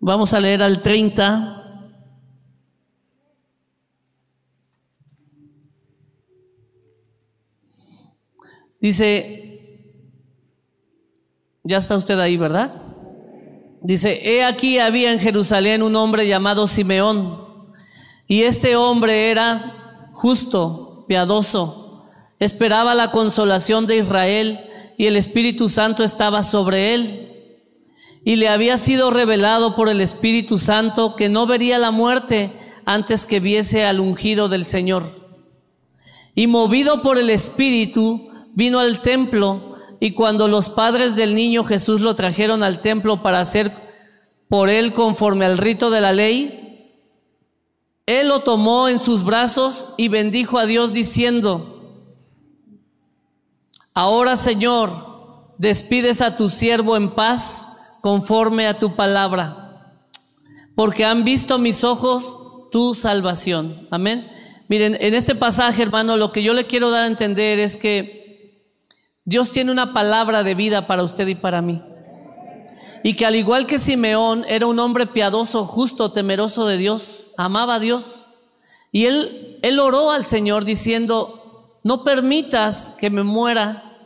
B: vamos a leer al 30. Dice, ya está usted ahí, ¿verdad? Dice, he aquí había en Jerusalén un hombre llamado Simeón, y este hombre era justo, piadoso, esperaba la consolación de Israel, y el Espíritu Santo estaba sobre él. Y le había sido revelado por el Espíritu Santo que no vería la muerte antes que viese al ungido del Señor. Y movido por el Espíritu, vino al templo y cuando los padres del niño Jesús lo trajeron al templo para hacer por él conforme al rito de la ley, él lo tomó en sus brazos y bendijo a Dios diciendo, ahora Señor, despides a tu siervo en paz conforme a tu palabra, porque han visto mis ojos tu salvación. Amén. Miren, en este pasaje, hermano, lo que yo le quiero dar a entender es que Dios tiene una palabra de vida para usted y para mí. Y que al igual que Simeón era un hombre piadoso, justo, temeroso de Dios, amaba a Dios. Y él, él oró al Señor diciendo, no permitas que me muera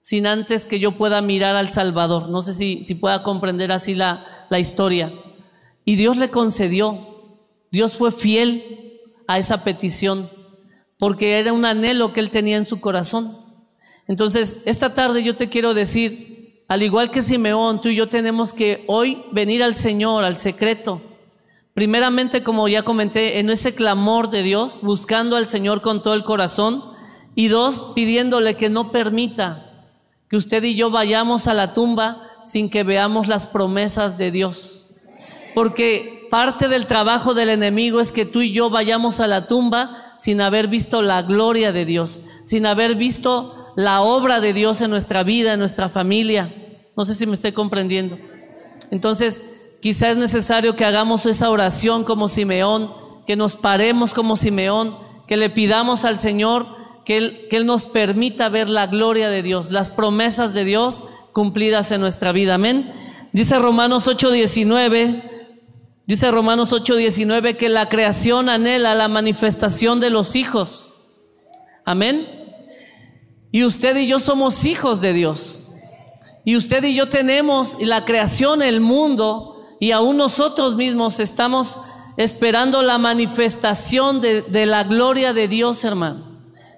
B: sin antes que yo pueda mirar al Salvador. No sé si, si pueda comprender así la, la historia. Y Dios le concedió. Dios fue fiel a esa petición porque era un anhelo que él tenía en su corazón. Entonces, esta tarde yo te quiero decir, al igual que Simeón, tú y yo tenemos que hoy venir al Señor, al secreto. Primeramente, como ya comenté, en ese clamor de Dios, buscando al Señor con todo el corazón. Y dos, pidiéndole que no permita que usted y yo vayamos a la tumba sin que veamos las promesas de Dios. Porque parte del trabajo del enemigo es que tú y yo vayamos a la tumba sin haber visto la gloria de Dios, sin haber visto la obra de Dios en nuestra vida, en nuestra familia. No sé si me estoy comprendiendo. Entonces, quizá es necesario que hagamos esa oración como Simeón, que nos paremos como Simeón, que le pidamos al Señor que Él, que Él nos permita ver la gloria de Dios, las promesas de Dios cumplidas en nuestra vida. Amén. Dice Romanos 8:19, dice Romanos 8:19 que la creación anhela la manifestación de los hijos. Amén. Y usted y yo somos hijos de Dios. Y usted y yo tenemos la creación, el mundo, y aún nosotros mismos estamos esperando la manifestación de, de, la gloria de Dios, hermano.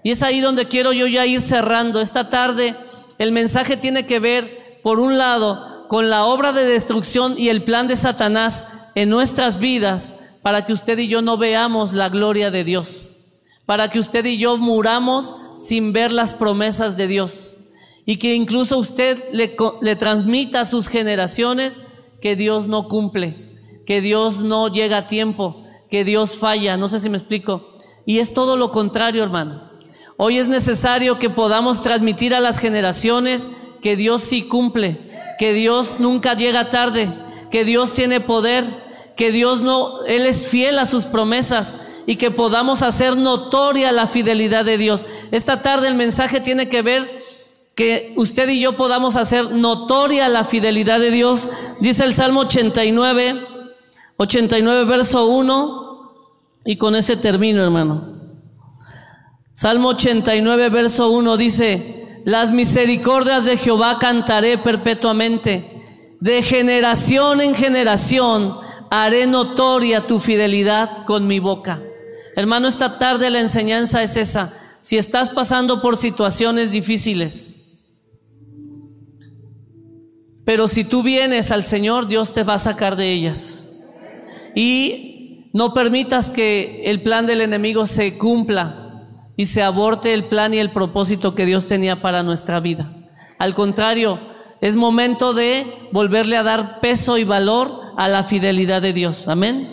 B: Y es ahí donde quiero yo ya ir cerrando. Esta tarde el mensaje tiene que ver, por un lado, con la obra de destrucción y el plan de Satanás en nuestras vidas, para que usted y yo no veamos la gloria de Dios, para que usted y yo muramos sin ver las promesas de Dios. Y que incluso usted le, transmita a sus generaciones que Dios no cumple, que Dios no llega a tiempo, que Dios falla. No sé si me explico. Y es todo lo contrario, hermano. Hoy es necesario que podamos transmitir a las generaciones que Dios sí cumple, que Dios nunca llega tarde, que Dios tiene poder, que Dios no, Él es fiel a sus promesas y que podamos hacer notoria la fidelidad de Dios. Esta tarde el mensaje tiene que ver que usted y yo podamos hacer notoria la fidelidad de Dios. Dice el Salmo 89, 89 verso 1, y con ese termino, hermano. Salmo 89 verso 1 dice, las misericordias de Jehová cantaré perpetuamente, de generación en generación haré notoria tu fidelidad con mi boca. Hermano, esta tarde la enseñanza es esa. Si estás pasando por situaciones difíciles, pero si tú vienes al Señor, Dios te va a sacar de ellas. y no permitas que el plan del enemigo se cumpla y se aborte el plan y el propósito que Dios tenía para nuestra vida. Al contrario, es momento de volverle a dar peso y valor a la fidelidad de Dios. Amén.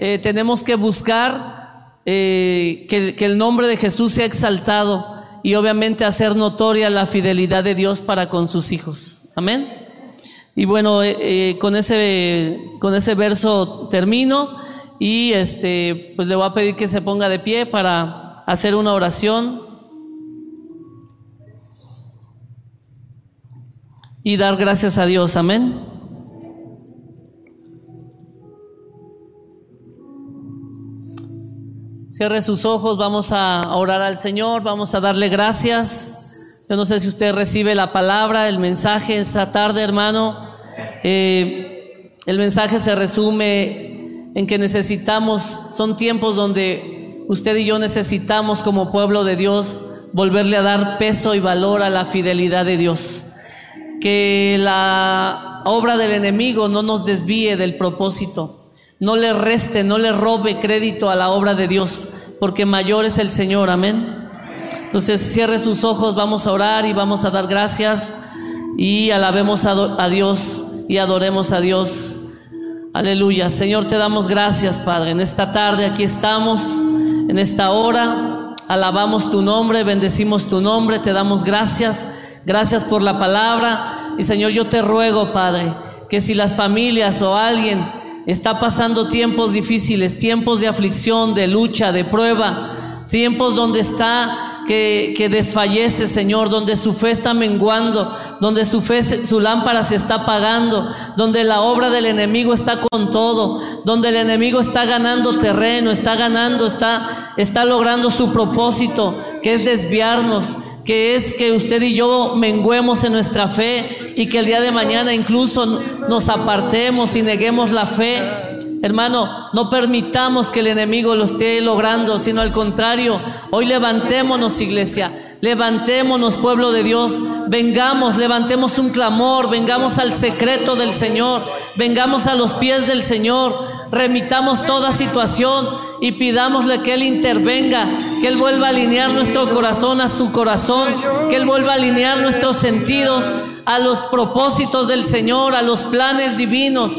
B: Eh, tenemos que buscar eh, que, que el nombre de Jesús sea exaltado y obviamente hacer notoria la fidelidad de Dios para con sus hijos. Amén. Y bueno, eh, con ese con ese verso termino y este pues le voy a pedir que se ponga de pie para hacer una oración. y dar gracias a Dios. Amén. Cierre sus ojos, vamos a orar al Señor, vamos a darle gracias. Yo no sé si usted recibe la palabra, el mensaje esta tarde, hermano. Eh, el mensaje se resume en que necesitamos, son tiempos donde usted y yo necesitamos como pueblo de Dios volverle a dar peso y valor a la fidelidad de Dios que la obra del enemigo no nos desvíe del propósito, no le reste, no le robe crédito a la obra de Dios, porque mayor es el Señor, amén. Entonces cierre sus ojos, vamos a orar y vamos a dar gracias y alabemos a, Dios y adoremos a Dios. Aleluya. Señor, te damos gracias, Padre. En esta tarde aquí estamos, en esta hora, alabamos tu nombre, bendecimos tu nombre, te damos gracias. Gracias por la palabra. Y Señor, yo te ruego, Padre, que si las familias o alguien está pasando tiempos difíciles, tiempos de aflicción, de lucha, de prueba, tiempos donde está que, que, desfallece, Señor, donde su fe está menguando, donde su fe, su lámpara se está apagando, donde la obra del enemigo está con todo, donde el enemigo está ganando terreno, está ganando, está, está logrando su propósito, que es desviarnos que es que usted y yo menguemos en nuestra fe y que el día de mañana incluso nos apartemos y neguemos la fe. Hermano, no permitamos que el enemigo lo esté logrando, sino al contrario, hoy levantémonos iglesia, levantémonos pueblo de Dios, vengamos, levantemos un clamor, vengamos al secreto del Señor, vengamos a los pies del Señor, remitamos toda situación y pidámosle que Él intervenga, que Él vuelva a alinear nuestro corazón a su corazón, que Él vuelva a alinear nuestros sentidos a los propósitos del Señor, a los planes divinos,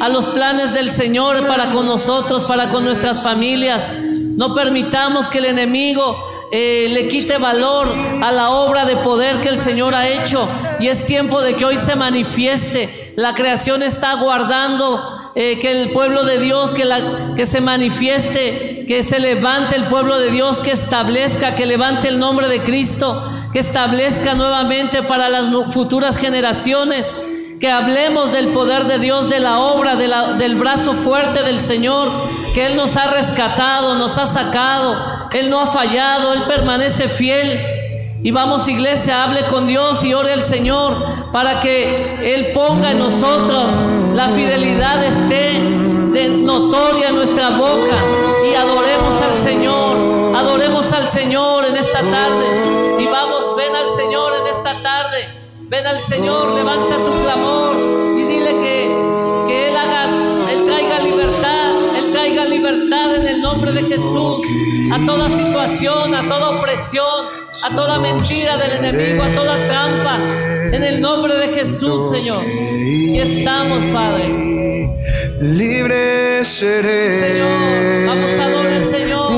B: a los planes del Señor para con nosotros, para con nuestras familias. No permitamos que el enemigo eh, le quite valor a la obra de poder que el Señor ha hecho. Y es tiempo de que hoy se manifieste. La creación está guardando eh, que el pueblo de Dios, que, la, que se manifieste, que se levante el pueblo de Dios, que establezca, que levante el nombre de Cristo, que establezca nuevamente para las futuras generaciones que hablemos del poder de Dios, de la obra, de la, del brazo fuerte del Señor, que Él nos ha rescatado, nos ha sacado, Él no ha fallado, Él permanece fiel. Y vamos iglesia, hable con Dios y ore al Señor para que Él ponga en nosotros la fidelidad esté notoria en nuestra boca. Y adoremos al Señor, adoremos al Señor en esta tarde. Y vamos, ven al Señor en esta tarde, ven al Señor, levanta tu clamor nombre de Jesús a toda situación, a toda opresión, a toda mentira del enemigo, a toda trampa, en el nombre de Jesús, Señor. Y estamos, Padre.
C: Libre seré.
B: Señor, vamos a adorar al Señor.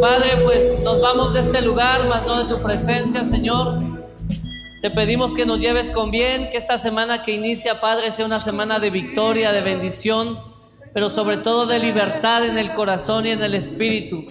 B: Padre, pues nos vamos de este lugar, más no de tu presencia, Señor. Te pedimos que nos lleves con bien, que esta semana que inicia, Padre, sea una semana de victoria, de bendición, pero sobre todo de libertad en el corazón y en el espíritu.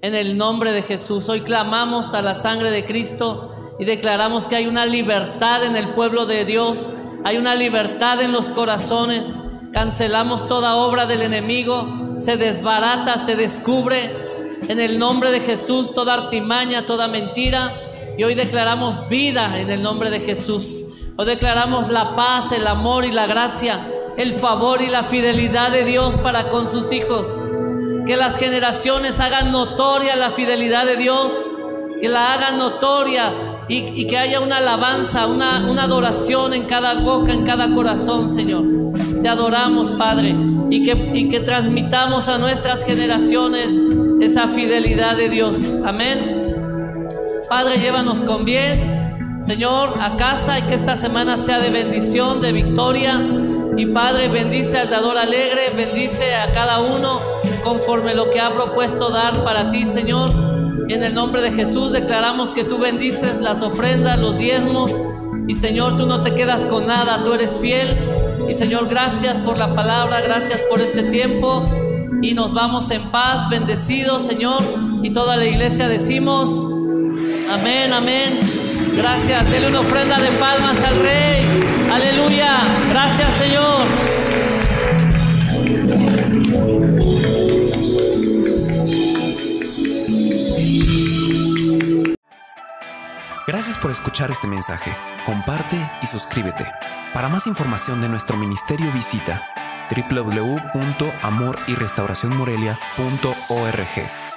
B: En el nombre de Jesús, hoy clamamos a la sangre de Cristo y declaramos que hay una libertad en el pueblo de Dios, hay una libertad en los corazones. Cancelamos toda obra del enemigo, se desbarata, se descubre en el nombre de Jesús toda artimaña, toda mentira. Y hoy declaramos vida en el nombre de Jesús. Hoy declaramos la paz, el amor y la gracia, el favor y la fidelidad de Dios para con sus hijos. Que las generaciones hagan notoria la fidelidad de Dios, que la hagan notoria y, que haya una alabanza, una, una adoración en cada boca, en cada corazón, Señor. Te adoramos, Padre, y que, y que transmitamos a nuestras generaciones esa fidelidad de Dios. Amén. Padre, llévanos con bien, Señor, a casa y que esta semana sea de bendición, de victoria. Y Padre, bendice al dador alegre, bendice a cada uno conforme lo que ha propuesto dar para ti, Señor. En el nombre de Jesús declaramos que tú bendices las ofrendas, los diezmos. Y Señor, tú no te quedas con nada, tú eres fiel. Y Señor, gracias por la palabra, gracias por este tiempo y nos vamos en paz, bendecidos, Señor. Y toda la iglesia decimos, amén, amén. Gracias, dele una ofrenda de palmas al Rey. Aleluya, gracias Señor.
A: Gracias por escuchar este mensaje. Comparte y suscríbete. Para más información de nuestro ministerio visita www.amoryrestauracionmorelia.org.